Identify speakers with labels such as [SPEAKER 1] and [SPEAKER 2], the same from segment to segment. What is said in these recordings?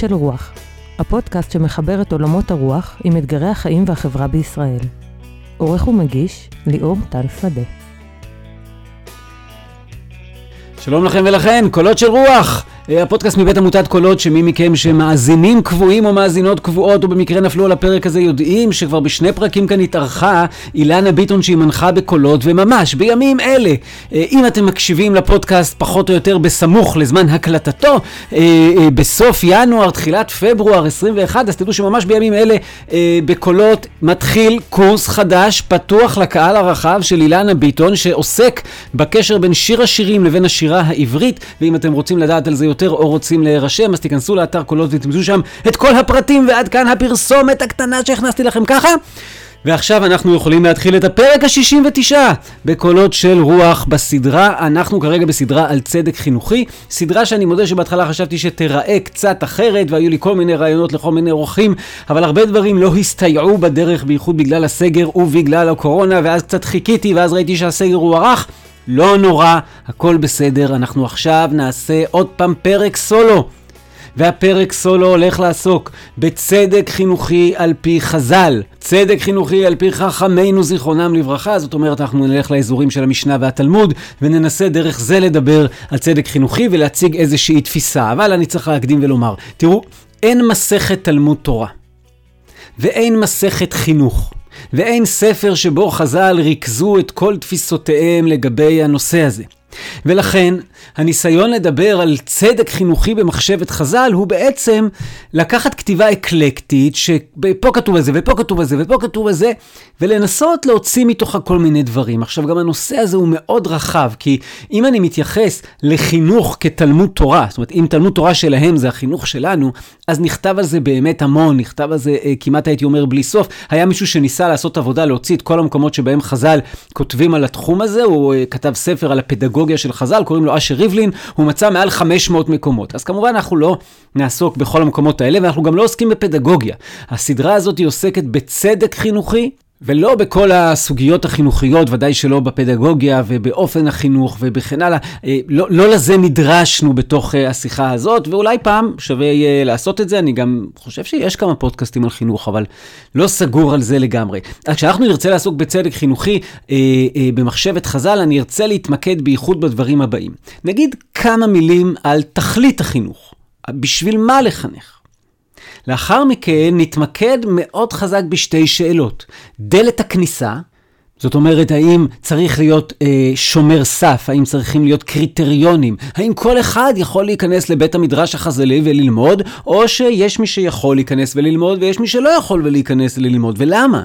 [SPEAKER 1] של רוח, הפודקאסט שמחבר את עולמות הרוח עם אתגרי החיים והחברה בישראל. עורך ומגיש, ליאור טל שדה.
[SPEAKER 2] שלום לכם ולכן, קולות של רוח! אה, הפודקאסט מבית עמותת קולות, שמי מכם שמאזינים קבועים או מאזינות קבועות, או במקרה נפלו על הפרק הזה, יודעים שכבר בשני פרקים כאן התארחה אילנה ביטון שהיא מנחה בקולות, וממש בימים אלה, אה, אם אתם מקשיבים לפודקאסט פחות או יותר בסמוך לזמן הקלטתו, אה, בסוף ינואר, תחילת פברואר 21, אז תדעו שממש בימים אלה בקולות מתחיל קורס חדש, פתוח לקהל הרחב של אילנה ביטון, שעוסק בקשר בין שיר השירים לבין השירה העברית, ואם אתם רוצים לדעת על זה יותר, יותר או רוצים להירשם, אז תיכנסו לאתר קולות ותמצאו שם את כל הפרטים, ועד כאן הפרסומת הקטנה שהכנסתי לכם ככה. ועכשיו אנחנו יכולים להתחיל את הפרק ה-69 בקולות של רוח בסדרה. אנחנו כרגע בסדרה על צדק חינוכי, סדרה שאני מודה שבהתחלה חשבתי שתיראה קצת אחרת, והיו לי כל מיני רעיונות לכל מיני אורחים, אבל הרבה דברים לא הסתייעו בדרך, בייחוד בגלל הסגר ובגלל הקורונה, ואז קצת חיכיתי, ואז ראיתי שהסגר הוא ארך. לא נורא, הכל בסדר, אנחנו עכשיו נעשה עוד פעם פרק סולו. והפרק סולו הולך לעסוק בצדק חינוכי על פי חז"ל, צדק חינוכי על פי חכמינו זיכרונם לברכה, זאת אומרת אנחנו נלך לאזורים של המשנה והתלמוד וננסה דרך זה לדבר על צדק חינוכי ולהציג איזושהי תפיסה. אבל אני צריך להקדים ולומר, תראו, אין מסכת תלמוד תורה ואין מסכת חינוך. ואין ספר שבו חז"ל ריכזו את כל תפיסותיהם לגבי הנושא הזה. ולכן, הניסיון לדבר על צדק חינוכי במחשבת חז"ל הוא בעצם לקחת כתיבה אקלקטית, שפה כתוב על זה, ופה כתוב על זה, ופה כתוב על זה, ולנסות להוציא מתוכה כל מיני דברים. עכשיו, גם הנושא הזה הוא מאוד רחב, כי אם אני מתייחס לחינוך כתלמוד תורה, זאת אומרת, אם תלמוד תורה שלהם זה החינוך שלנו, אז נכתב על זה באמת המון, נכתב על זה אה, כמעט הייתי אומר בלי סוף. היה מישהו שניסה לעשות עבודה, להוציא את כל המקומות שבהם חז"ל כותבים על התחום הזה, הוא אה, כתב ספר על הפדגוגיה של חז"ל, קוראים לו אשר ריבלין, הוא מצא מעל 500 מקומות. אז כמובן אנחנו לא נעסוק בכל המקומות האלה, ואנחנו גם לא עוסקים בפדגוגיה. הסדרה הזאת עוסקת בצדק חינוכי, ולא בכל הסוגיות החינוכיות, ודאי שלא בפדגוגיה ובאופן החינוך וכן הלאה. אה, לא, לא לזה נדרשנו בתוך אה, השיחה הזאת, ואולי פעם שווה יהיה לעשות את זה. אני גם חושב שיש כמה פודקאסטים על חינוך, אבל לא סגור על זה לגמרי. אז כשאנחנו נרצה לעסוק בצדק חינוכי אה, במחשבת חז"ל, אני ארצה להתמקד בייחוד בדברים הבאים. נגיד כמה מילים על תכלית החינוך. בשביל מה לחנך? לאחר מכן נתמקד מאוד חזק בשתי שאלות. דלת הכניסה, זאת אומרת, האם צריך להיות אה, שומר סף? האם צריכים להיות קריטריונים? האם כל אחד יכול להיכנס לבית המדרש החז"לי וללמוד, או שיש מי שיכול להיכנס וללמוד ויש מי שלא יכול להיכנס וללמוד? ולמה?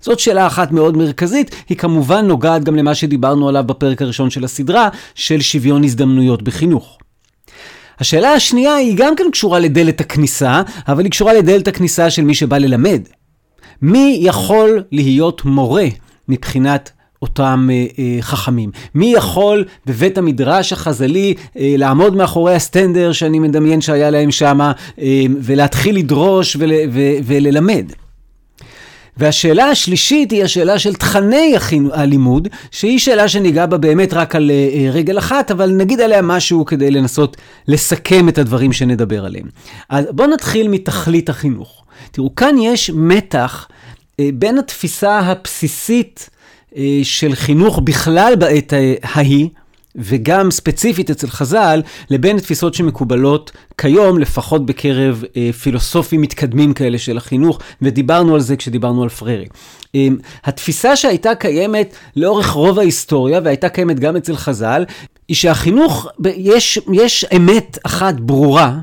[SPEAKER 2] זאת שאלה אחת מאוד מרכזית, היא כמובן נוגעת גם למה שדיברנו עליו בפרק הראשון של הסדרה, של שוויון הזדמנויות בחינוך. השאלה השנייה היא גם כן קשורה לדלת הכניסה, אבל היא קשורה לדלת הכניסה של מי שבא ללמד. מי יכול להיות מורה מבחינת אותם אה, אה, חכמים? מי יכול בבית המדרש החז"לי אה, לעמוד מאחורי הסטנדר שאני מדמיין שהיה להם שם, אה, ולהתחיל לדרוש ול, ו, וללמד? והשאלה השלישית היא השאלה של תכני הלימוד, שהיא שאלה שניגע בה באמת רק על אה, רגל אחת, אבל נגיד עליה משהו כדי לנסות לסכם את הדברים שנדבר עליהם. אז בואו נתחיל מתכלית החינוך. תראו, כאן יש מתח אה, בין התפיסה הבסיסית אה, של חינוך בכלל בעת ההיא, וגם ספציפית אצל חז"ל, לבין תפיסות שמקובלות כיום, לפחות בקרב אה, פילוסופים מתקדמים כאלה של החינוך, ודיברנו על זה כשדיברנו על פררי. אה, התפיסה שהייתה קיימת לאורך רוב ההיסטוריה, והייתה קיימת גם אצל חז"ל, היא שהחינוך, יש, יש אמת אחת ברורה,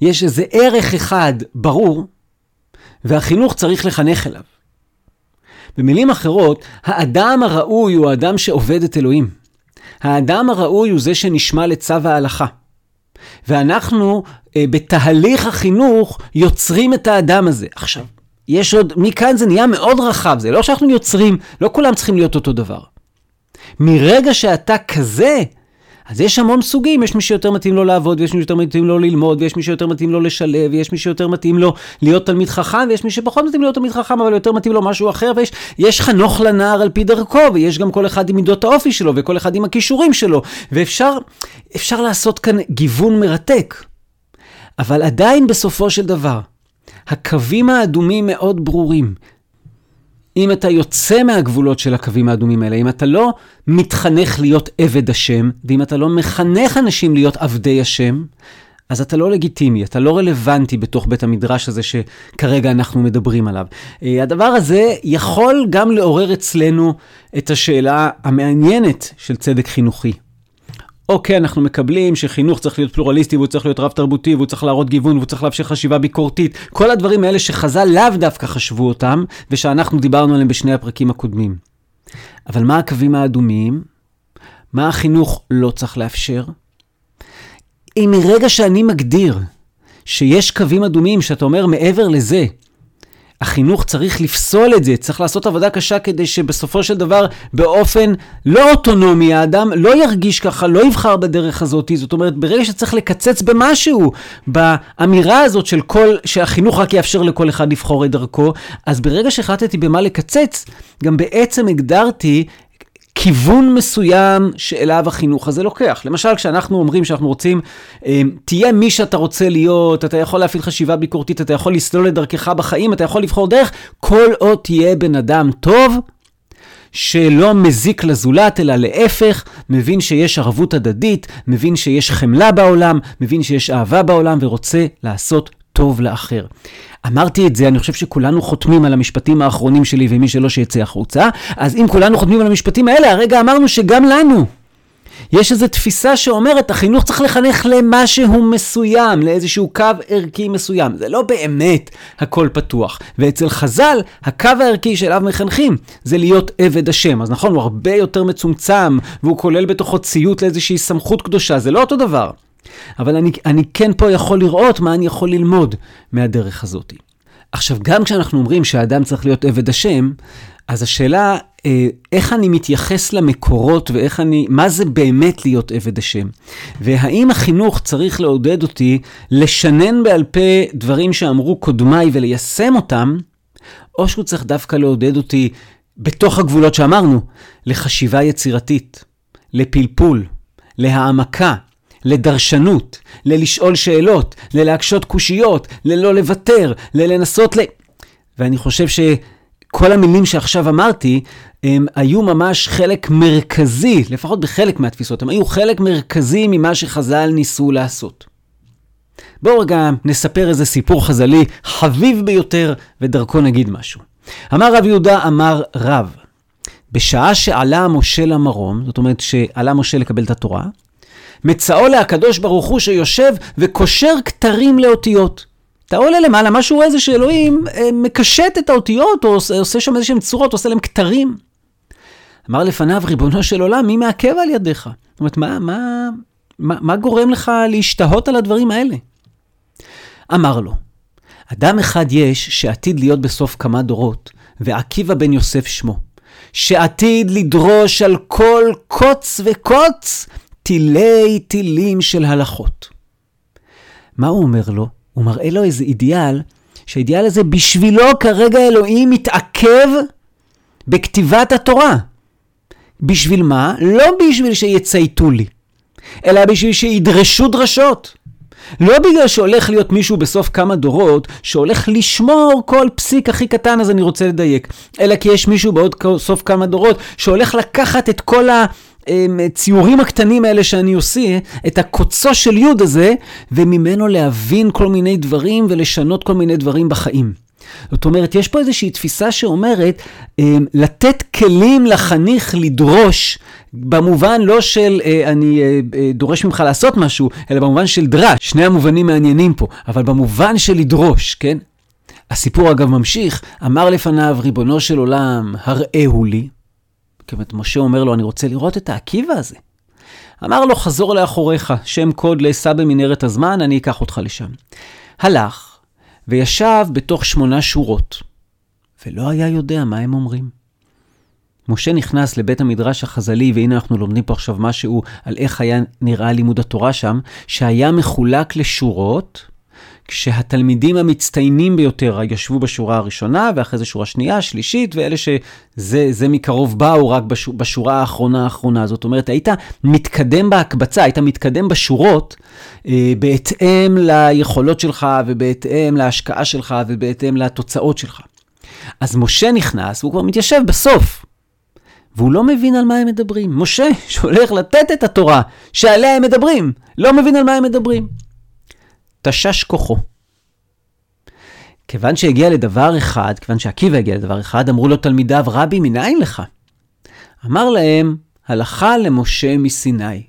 [SPEAKER 2] יש איזה ערך אחד ברור, והחינוך צריך לחנך אליו. במילים אחרות, האדם הראוי הוא האדם שעובד את אלוהים. האדם הראוי הוא זה שנשמע לצו ההלכה. ואנחנו אה, בתהליך החינוך יוצרים את האדם הזה. עכשיו, יש עוד, מכאן זה נהיה מאוד רחב, זה לא שאנחנו יוצרים, לא כולם צריכים להיות אותו דבר. מרגע שאתה כזה, אז יש המון סוגים, יש מי שיותר מתאים לו לעבוד, ויש מי שיותר מתאים לו ללמוד, ויש מי שיותר מתאים לו לשלב, ויש מי שיותר מתאים לו להיות תלמיד חכם, ויש מי שפחות מתאים להיות תלמיד חכם, אבל יותר מתאים לו משהו אחר, ויש חנוך לנער על פי דרכו, ויש גם כל אחד עם מידות האופי שלו, וכל אחד עם הכישורים שלו, ואפשר לעשות כאן גיוון מרתק. אבל עדיין בסופו של דבר, הקווים האדומים מאוד ברורים. אם אתה יוצא מהגבולות של הקווים האדומים האלה, אם אתה לא מתחנך להיות עבד השם, ואם אתה לא מחנך אנשים להיות עבדי השם, אז אתה לא לגיטימי, אתה לא רלוונטי בתוך בית המדרש הזה שכרגע אנחנו מדברים עליו. אה, הדבר הזה יכול גם לעורר אצלנו את השאלה המעניינת של צדק חינוכי. אוקיי, אנחנו מקבלים שחינוך צריך להיות פלורליסטי והוא צריך להיות רב-תרבותי והוא צריך להראות גיוון והוא צריך לאפשר חשיבה ביקורתית. כל הדברים האלה שחז"ל לאו דווקא חשבו אותם ושאנחנו דיברנו עליהם בשני הפרקים הקודמים. אבל מה הקווים האדומים? מה החינוך לא צריך לאפשר? אם מרגע שאני מגדיר שיש קווים אדומים, שאתה אומר מעבר לזה, החינוך צריך לפסול את זה, צריך לעשות עבודה קשה כדי שבסופו של דבר, באופן לא אוטונומי, האדם לא ירגיש ככה, לא יבחר בדרך הזאת. זאת אומרת, ברגע שצריך לקצץ במשהו, באמירה הזאת של כל, שהחינוך רק יאפשר לכל אחד לבחור את דרכו, אז ברגע שהחלטתי במה לקצץ, גם בעצם הגדרתי כיוון מסוים שאליו החינוך הזה לוקח. למשל, כשאנחנו אומרים שאנחנו רוצים, אה, תהיה מי שאתה רוצה להיות, אתה יכול להפעיל חשיבה ביקורתית, אתה יכול לסלול את דרכך בחיים, אתה יכול לבחור דרך, כל עוד תהיה בן אדם טוב, שלא מזיק לזולת, אלא להפך, מבין שיש ערבות הדדית, מבין שיש חמלה בעולם, מבין שיש אהבה בעולם ורוצה לעשות טוב לאחר. אמרתי את זה, אני חושב שכולנו חותמים על המשפטים האחרונים שלי, ומי שלא שיצא החוצה. אז אם כולנו חותמים על המשפטים האלה, הרגע אמרנו שגם לנו יש איזו תפיסה שאומרת, החינוך צריך לחנך למשהו מסוים, לאיזשהו קו ערכי מסוים. זה לא באמת הכל פתוח. ואצל חז"ל, הקו הערכי שאליו מחנכים זה להיות עבד השם. אז נכון, הוא הרבה יותר מצומצם, והוא כולל בתוכו ציות לאיזושהי סמכות קדושה, זה לא אותו דבר. אבל אני, אני כן פה יכול לראות מה אני יכול ללמוד מהדרך הזאת. עכשיו, גם כשאנחנו אומרים שהאדם צריך להיות עבד השם, אז השאלה, אה, איך אני מתייחס למקורות ואיך אני, מה זה באמת להיות עבד השם? והאם החינוך צריך לעודד אותי לשנן בעל פה דברים שאמרו קודמיי וליישם אותם, או שהוא צריך דווקא לעודד אותי בתוך הגבולות שאמרנו, לחשיבה יצירתית, לפלפול, להעמקה, לדרשנות, ללשאול שאלות, ללהקשות קושיות, ללא לוותר, ללנסות ל... ואני חושב שכל המילים שעכשיו אמרתי, הם היו ממש חלק מרכזי, לפחות בחלק מהתפיסות, הם היו חלק מרכזי ממה שחז"ל ניסו לעשות. בואו רגע נספר איזה סיפור חז"לי חביב ביותר, ודרכו נגיד משהו. אמר רב יהודה, אמר רב, בשעה שעלה משה למרום, זאת אומרת שעלה משה לקבל את התורה, מצאו להקדוש ברוך הוא שיושב וקושר כתרים לאותיות. אתה עולה למעלה, מה שהוא רואה זה שאלוהים אה, מקשט את האותיות, או עושה, שם איזשהם צורות, עושה להם כתרים. אמר לפניו, ריבונו של עולם, מי מעכב על ידיך? זאת אומרת, מה, מה, מה, מה גורם לך להשתהות על הדברים האלה? אמר לו, אדם אחד יש שעתיד להיות בסוף כמה דורות, ועקיבא בן יוסף שמו, שעתיד לדרוש על כל קוץ וקוץ תילי תילים של הלכות. מה הוא אומר לו? הוא מראה לו איזה אידיאל, שהאידיאל הזה בשבילו כרגע אלוהים מתעכב בכתיבת התורה. בשביל מה? לא בשביל שיצייתו לי, אלא בשביל שידרשו דרשות. לא בגלל שהולך להיות מישהו בסוף כמה דורות, שהולך לשמור כל פסיק הכי קטן, אז אני רוצה לדייק. אלא כי יש מישהו בעוד סוף כמה דורות, שהולך לקחת את כל. הציורים הקטנים האלה שאני עושה, את הקוצו של יוד הזה, וממנו להבין כל מיני דברים ולשנות כל מיני דברים בחיים. זאת אומרת, יש פה איזושהי תפיסה שאומרת, לתת כלים לחניך לדרוש, במובן לא של אה, אני אה, אה, דורש ממך לעשות משהו, אלא במובן של דרש. שני המובנים מעניינים פה, אבל במובן של לדרוש, כן? הסיפור אגב ממשיך, אמר לפניו, ריבונו של עולם, הראהו לי, אומרת, משה אומר לו, אני רוצה לראות את העקיבא הזה. אמר לו, חזור לאחוריך, שם קוד לעשא במנהרת הזמן, אני אקח אותך לשם. הלך, וישב בתוך שמונה שורות, ולא היה יודע מה הם אומרים. משה נכנס לבית המדרש החז"לי, והנה אנחנו לומדים פה עכשיו משהו על איך היה נראה לימוד התורה שם, שהיה מחולק לשורות, כשהתלמידים המצטיינים ביותר ישבו בשורה הראשונה, ואחרי זה שורה שנייה, שלישית, ואלה שזה מקרוב באו רק בשורה, בשורה האחרונה האחרונה. זאת אומרת, היית מתקדם בהקבצה, היית מתקדם בשורות אה, בהתאם ליכולות שלך, ובהתאם להשקעה שלך, ובהתאם לתוצאות שלך. אז משה נכנס, והוא כבר מתיישב בסוף. והוא לא מבין על מה הם מדברים. משה, שהולך לתת את התורה שעליה הם מדברים, לא מבין על מה הם מדברים. תשש כוחו. כיוון שהגיע לדבר אחד, כיוון שעקיבא הגיע לדבר אחד, אמרו לו תלמידיו, רבי, מנין לך? אמר להם, הלכה למשה מסיני,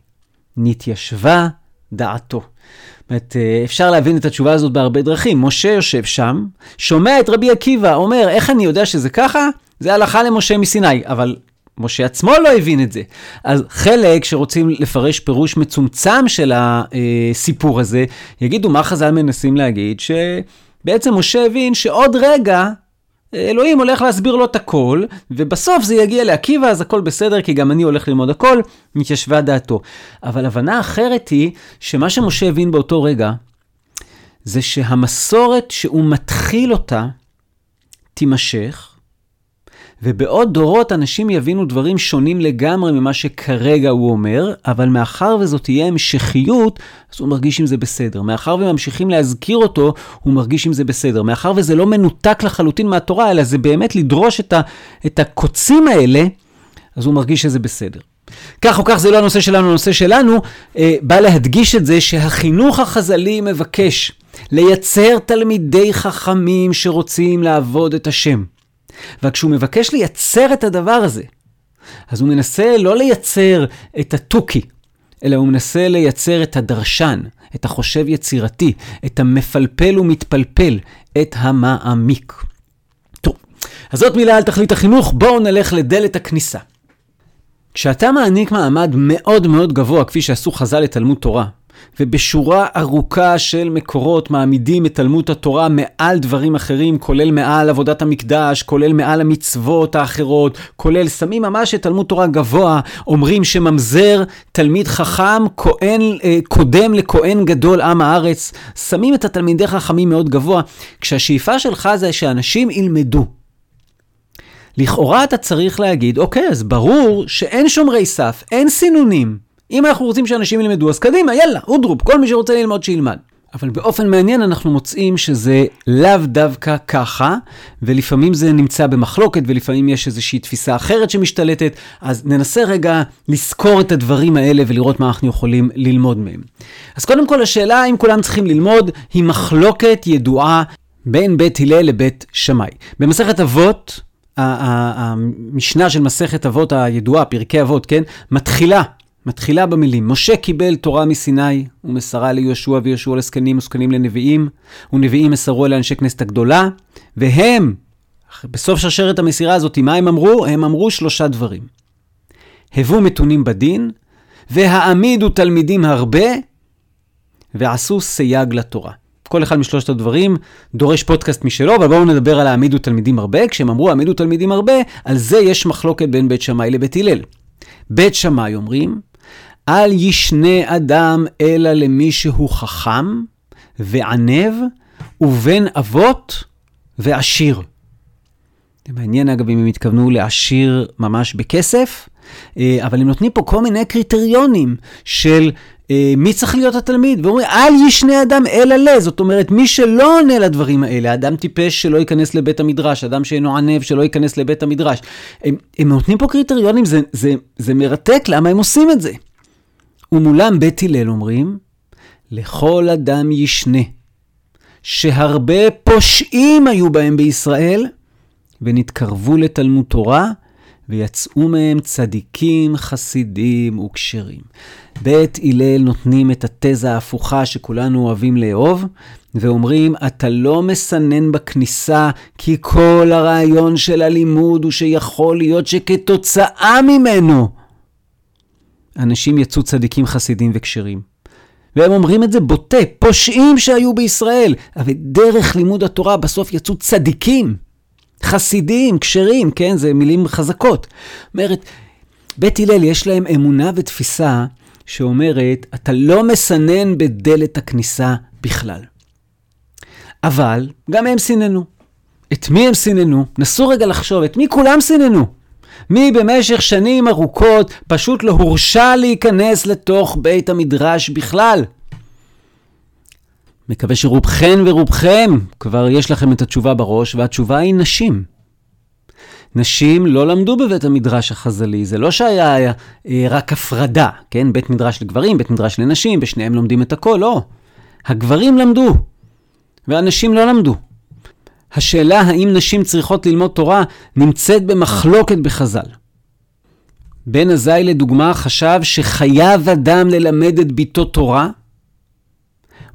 [SPEAKER 2] נתיישבה דעתו. זאת אומרת, אה, אפשר להבין את התשובה הזאת בהרבה דרכים. משה יושב שם, שומע את רבי עקיבא, אומר, איך אני יודע שזה ככה? זה הלכה למשה מסיני, אבל משה עצמו לא הבין את זה. אז חלק שרוצים לפרש פירוש מצומצם של הסיפור הזה, יגידו מה חז"ל מנסים להגיד, שבעצם משה הבין שעוד רגע אלוהים הולך להסביר לו את הכל, ובסוף זה יגיע לעקיבא, אז הכל בסדר, כי גם אני הולך ללמוד הכל, מתיישבה דעתו. אבל הבנה אחרת היא, שמה שמשה הבין באותו רגע, זה שהמסורת שהוא מתחיל אותה, תימשך, ובעוד דורות אנשים יבינו דברים שונים לגמרי ממה שכרגע הוא אומר, אבל מאחר וזאת תהיה המשכיות, אז הוא מרגיש עם זה בסדר. מאחר וממשיכים להזכיר אותו, הוא מרגיש עם זה בסדר. מאחר וזה לא מנותק לחלוטין מהתורה, אלא זה באמת לדרוש את, ה, את הקוצים האלה, אז הוא מרגיש שזה בסדר. כך או כך זה לא הנושא שלנו, הנושא שלנו אה, בא להדגיש את זה שהחינוך החז"לי מבקש לייצר תלמידי חכמים שרוצים לעבוד את השם. וכשהוא מבקש לייצר את הדבר הזה, אז הוא מנסה לא לייצר את התוכי, אלא הוא מנסה לייצר את הדרשן, את החושב יצירתי, את המפלפל ומתפלפל, את המעמיק. טוב, אז זאת מילה על תכלית החינוך, בואו נלך לדלת הכניסה. כשאתה מעניק מעמד מאוד מאוד גבוה, כפי שעשו חז"ל לתלמוד תורה, ובשורה ארוכה של מקורות מעמידים את תלמוד התורה מעל דברים אחרים, כולל מעל עבודת המקדש, כולל מעל המצוות האחרות, כולל שמים ממש את תלמוד תורה גבוה, אומרים שממזר תלמיד חכם כהן, אה, קודם לכהן גדול עם הארץ, שמים את התלמידי חכמים מאוד גבוה, כשהשאיפה שלך זה שאנשים ילמדו. לכאורה אתה צריך להגיד, אוקיי, אז ברור שאין שומרי סף, אין סינונים. אם אנחנו רוצים שאנשים ילמדו, אז קדימה, יאללה, אודרופ, כל מי שרוצה ללמוד שילמד. אבל באופן מעניין אנחנו מוצאים שזה לאו דווקא ככה, ולפעמים זה נמצא במחלוקת, ולפעמים יש איזושהי תפיסה אחרת שמשתלטת, אז ננסה רגע לזכור את הדברים האלה ולראות מה אנחנו יכולים ללמוד מהם. אז קודם כל השאלה האם כולם צריכים ללמוד, היא מחלוקת ידועה בין בית הלל לבית שמאי. במסכת אבות, המשנה של מסכת אבות הידועה, פרקי אבות, כן, מתחילה מתחילה במילים, משה קיבל תורה מסיני, ומסרה ליהושע ויהושע לזקנים וזקנים לנביאים, ונביאים מסרו אל אנשי כנסת הגדולה, והם, בסוף שרשרת המסירה הזאת, מה הם אמרו? הם אמרו שלושה דברים. הבו מתונים בדין, והעמידו תלמידים הרבה, ועשו סייג לתורה. כל אחד משלושת הדברים דורש פודקאסט משלו, אבל בואו נדבר על העמידו תלמידים הרבה. כשהם אמרו העמידו תלמידים הרבה, על זה יש מחלוקת בין בית שמאי לבית הלל. בית שמאי אומרים, אל ישנה אדם אלא למי שהוא חכם וענב ובן אבות ועשיר. זה מעניין אגב אם הם התכוונו לעשיר ממש בכסף, אה, אבל הם נותנים פה כל מיני קריטריונים של אה, מי צריך להיות התלמיד, ואומרים, אל ישנה אדם אלא ל, זאת אומרת, מי שלא עונה לדברים האלה, אדם טיפש שלא ייכנס לבית המדרש, אדם שאינו ענב שלא ייכנס לבית המדרש. הם, הם נותנים פה קריטריונים, זה, זה, זה מרתק, למה הם עושים את זה? ומולם בית הלל אומרים, לכל אדם ישנה, שהרבה פושעים היו בהם בישראל, ונתקרבו לתלמוד תורה, ויצאו מהם צדיקים, חסידים וכשרים. בית הלל נותנים את התזה ההפוכה שכולנו אוהבים לאהוב, ואומרים, אתה לא מסנן בכניסה, כי כל הרעיון של הלימוד הוא שיכול להיות שכתוצאה ממנו אנשים יצאו צדיקים, חסידים וכשרים. והם אומרים את זה בוטה, פושעים שהיו בישראל, אבל דרך לימוד התורה בסוף יצאו צדיקים, חסידים, כשרים, כן? זה מילים חזקות. אומרת, בית הלל יש להם אמונה ותפיסה שאומרת, אתה לא מסנן בדלת הכניסה בכלל. אבל גם הם סיננו. את מי הם סיננו? נסו רגע לחשוב, את מי כולם סיננו? מי במשך שנים ארוכות פשוט לא הורשה להיכנס לתוך בית המדרש בכלל? מקווה שרובכן ורובכם כבר יש לכם את התשובה בראש, והתשובה היא נשים. נשים לא למדו בבית המדרש החז"לי, זה לא שהיה היה, אה, רק הפרדה, כן? בית מדרש לגברים, בית מדרש לנשים, בשניהם לומדים את הכל, לא. הגברים למדו, והנשים לא למדו. השאלה האם נשים צריכות ללמוד תורה נמצאת במחלוקת בחז"ל. בן עזאי לדוגמה חשב שחייב אדם ללמד את ביתו תורה,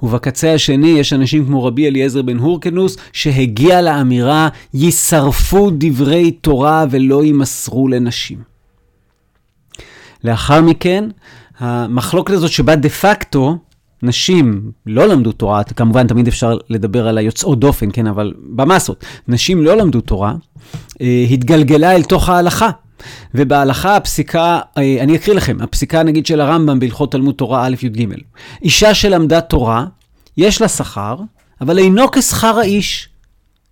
[SPEAKER 2] ובקצה השני יש אנשים כמו רבי אליעזר בן הורקנוס, שהגיע לאמירה, יישרפו דברי תורה ולא יימסרו לנשים. לאחר מכן, המחלוקת הזאת שבה דה פקטו, נשים לא למדו תורה, כמובן תמיד אפשר לדבר על היוצאות דופן, כן, אבל במסות, נשים לא למדו תורה, אה, התגלגלה אל תוך ההלכה. ובהלכה הפסיקה, אה, אני אקריא לכם, הפסיקה נגיד של הרמב"ם בהלכות תלמוד תורה א' י"ג. אישה שלמדה תורה, יש לה שכר, אבל אינו כשכר האיש.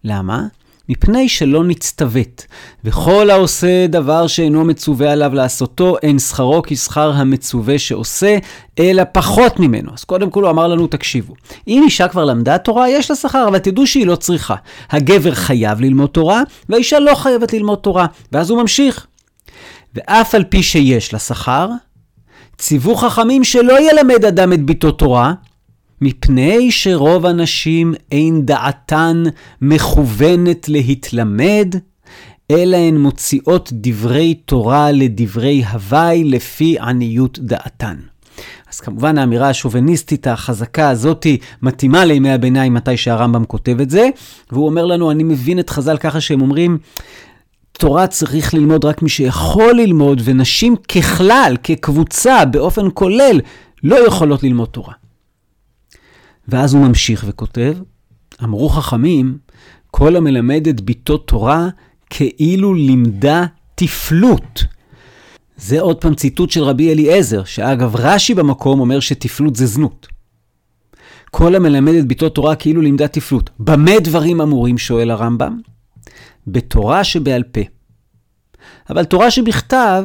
[SPEAKER 2] למה? מפני שלא נצטוות. וכל העושה דבר שאינו מצווה עליו לעשותו, אין שכרו כשכר המצווה שעושה, אלא פחות ממנו. אז קודם כל הוא אמר לנו, תקשיבו, אם אישה כבר למדה תורה, יש לה שכר, אבל תדעו שהיא לא צריכה. הגבר חייב ללמוד תורה, והאישה לא חייבת ללמוד תורה. ואז הוא ממשיך. ואף על פי שיש לה שכר, ציוו חכמים שלא ילמד אדם את ביתו תורה, מפני שרוב הנשים אין דעתן מכוונת להתלמד, אלא הן מוציאות דברי תורה לדברי הוואי לפי עניות דעתן. אז כמובן האמירה השוביניסטית החזקה הזאתי מתאימה לימי הביניים מתי שהרמב"ם כותב את זה, והוא אומר לנו, אני מבין את חז"ל ככה שהם אומרים, תורה צריך ללמוד רק מי שיכול ללמוד, ונשים ככלל, כקבוצה, באופן כולל, לא יכולות ללמוד תורה. ואז הוא ממשיך וכותב, אמרו חכמים, כל המלמד את ביתו תורה כאילו לימדה תפלות. זה עוד פעם ציטוט של רבי אליעזר, שאגב רש"י במקום אומר שתפלות זה זנות. כל המלמד את ביתו תורה כאילו לימדה תפלות. במה דברים אמורים, שואל הרמב"ם? בתורה שבעל פה. אבל תורה שבכתב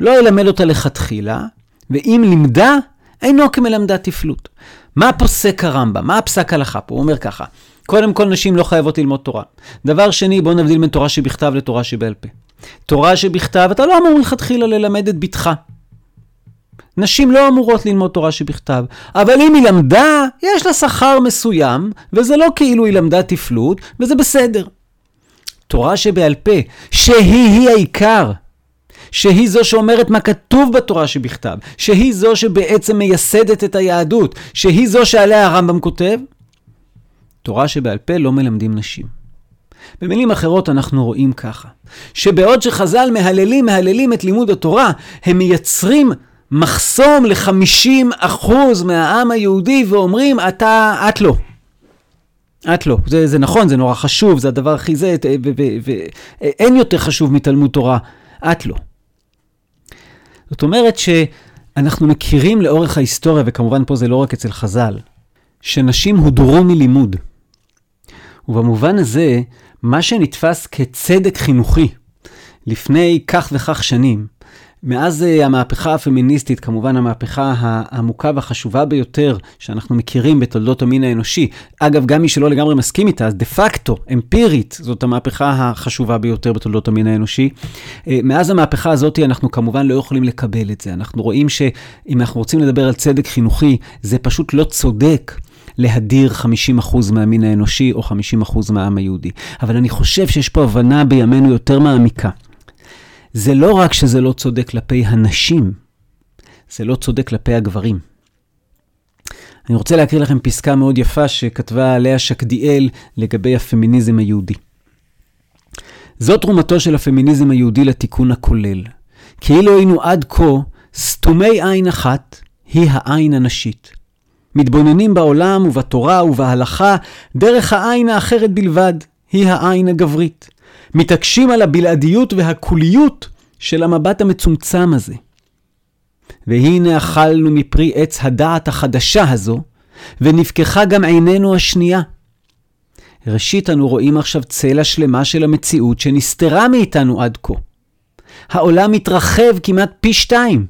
[SPEAKER 2] לא ילמד אותה לכתחילה, ואם לימדה, אינו כמלמדה תפלות. מה פוסק הרמב"ם? מה הפסק הלכה פה? הוא אומר ככה, קודם כל נשים לא חייבות ללמוד תורה. דבר שני, בואו נבדיל בין תורה שבכתב לתורה שבעל פה. תורה שבכתב, אתה לא אמור לכתחילה ללמד את בתך. נשים לא אמורות ללמוד תורה שבכתב, אבל אם היא למדה, יש לה שכר מסוים, וזה לא כאילו היא למדה תפלות, וזה בסדר. תורה שבעל פה, שהיא-היא העיקר, שהיא זו שאומרת מה כתוב בתורה שבכתב, שהיא זו שבעצם מייסדת את היהדות, שהיא זו שעליה הרמב"ם כותב, תורה שבעל פה לא מלמדים נשים. במילים אחרות אנחנו רואים ככה, שבעוד שחז"ל מהללים מהללים את לימוד התורה, הם מייצרים מחסום ל-50% מהעם היהודי ואומרים, אתה, את לא. את לא. זה, זה נכון, זה נורא חשוב, זה הדבר הכי זה, ואין יותר חשוב מתלמוד תורה. את לא. זאת אומרת שאנחנו מכירים לאורך ההיסטוריה, וכמובן פה זה לא רק אצל חז"ל, שנשים הודרו מלימוד. ובמובן הזה, מה שנתפס כצדק חינוכי לפני כך וכך שנים, מאז אה, המהפכה הפמיניסטית, כמובן המהפכה העמוקה והחשובה ביותר שאנחנו מכירים בתולדות המין האנושי, אגב, גם מי שלא לגמרי מסכים איתה, אז דה פקטו, אמפירית, זאת המהפכה החשובה ביותר בתולדות המין האנושי. אה, מאז המהפכה הזאת אנחנו כמובן לא יכולים לקבל את זה. אנחנו רואים שאם אנחנו רוצים לדבר על צדק חינוכי, זה פשוט לא צודק. להדיר 50% מהמין האנושי או 50% מהעם היהודי. אבל אני חושב שיש פה הבנה בימינו יותר מעמיקה. זה לא רק שזה לא צודק כלפי הנשים, זה לא צודק כלפי הגברים. אני רוצה להקריא לכם פסקה מאוד יפה שכתבה לאה שקדיאל לגבי הפמיניזם היהודי. זו תרומתו של הפמיניזם היהודי לתיקון הכולל. כאילו היינו עד כה סתומי עין אחת, היא העין הנשית. מתבוננים בעולם ובתורה ובהלכה דרך העין האחרת בלבד, היא העין הגברית. מתעקשים על הבלעדיות והקוליות של המבט המצומצם הזה. והנה אכלנו מפרי עץ הדעת החדשה הזו, ונפקחה גם עינינו השנייה. ראשית, אנו רואים עכשיו צלע שלמה של המציאות שנסתרה מאיתנו עד כה. העולם מתרחב כמעט פי שתיים.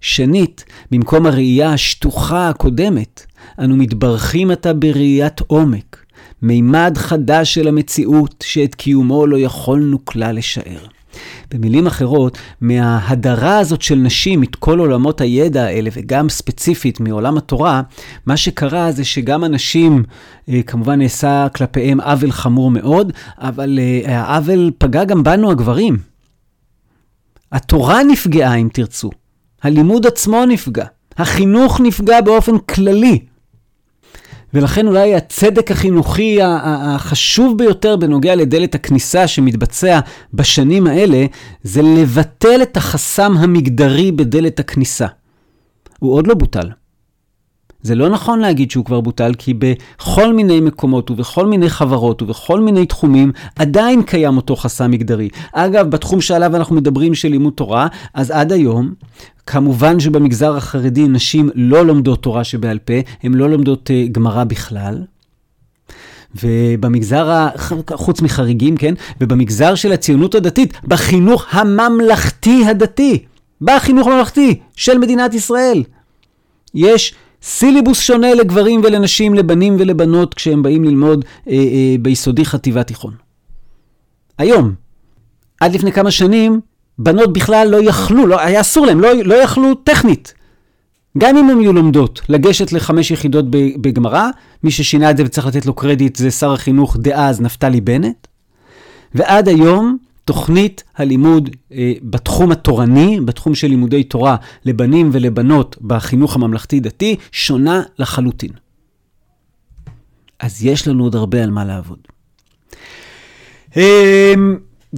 [SPEAKER 2] שנית, במקום הראייה השטוחה הקודמת, אנו מתברכים עתה בראיית עומק, מימד חדש של המציאות שאת קיומו לא יכולנו כלל לשער. במילים אחרות, מההדרה הזאת של נשים מכל עולמות הידע האלה, וגם ספציפית מעולם התורה, מה שקרה זה שגם הנשים, אה, כמובן נעשה כלפיהם עוול חמור מאוד, אבל אה, העוול פגע גם בנו הגברים. התורה נפגעה, אם תרצו. הלימוד עצמו נפגע. החינוך נפגע באופן כללי. ולכן אולי הצדק החינוכי החשוב ביותר בנוגע לדלת הכניסה שמתבצע בשנים האלה, זה לבטל את החסם המגדרי בדלת הכניסה. הוא עוד לא בוטל. זה לא נכון להגיד שהוא כבר בוטל, כי בכל מיני מקומות ובכל מיני חברות ובכל מיני תחומים עדיין קיים אותו חסם מגדרי. אגב, בתחום שעליו אנחנו מדברים של לימוד תורה, אז עד היום, כמובן שבמגזר החרדי נשים לא לומדות תורה שבעל פה, הן לא לומדות uh, גמרא בכלל. ובמגזר. חוץ מחריגים, כן? ובמגזר של הציונות הדתית, בחינוך הממלכתי הדתי, בחינוך הממלכתי של מדינת ישראל, יש סילבוס שונה לגברים ולנשים, לבנים ולבנות, כשהם באים ללמוד אה, אה, ביסודי חטיבה תיכון. היום, עד לפני כמה שנים, בנות בכלל לא יכלו, לא, היה אסור להם, לא, לא יכלו טכנית. גם אם הן היו לומדות לגשת לחמש יחידות בגמרא, מי ששינה את זה וצריך לתת לו קרדיט זה שר החינוך דאז נפתלי בנט. ועד היום תוכנית הלימוד אה, בתחום התורני, בתחום של לימודי תורה לבנים ולבנות בחינוך הממלכתי-דתי, שונה לחלוטין. אז יש לנו עוד הרבה על מה לעבוד. אה,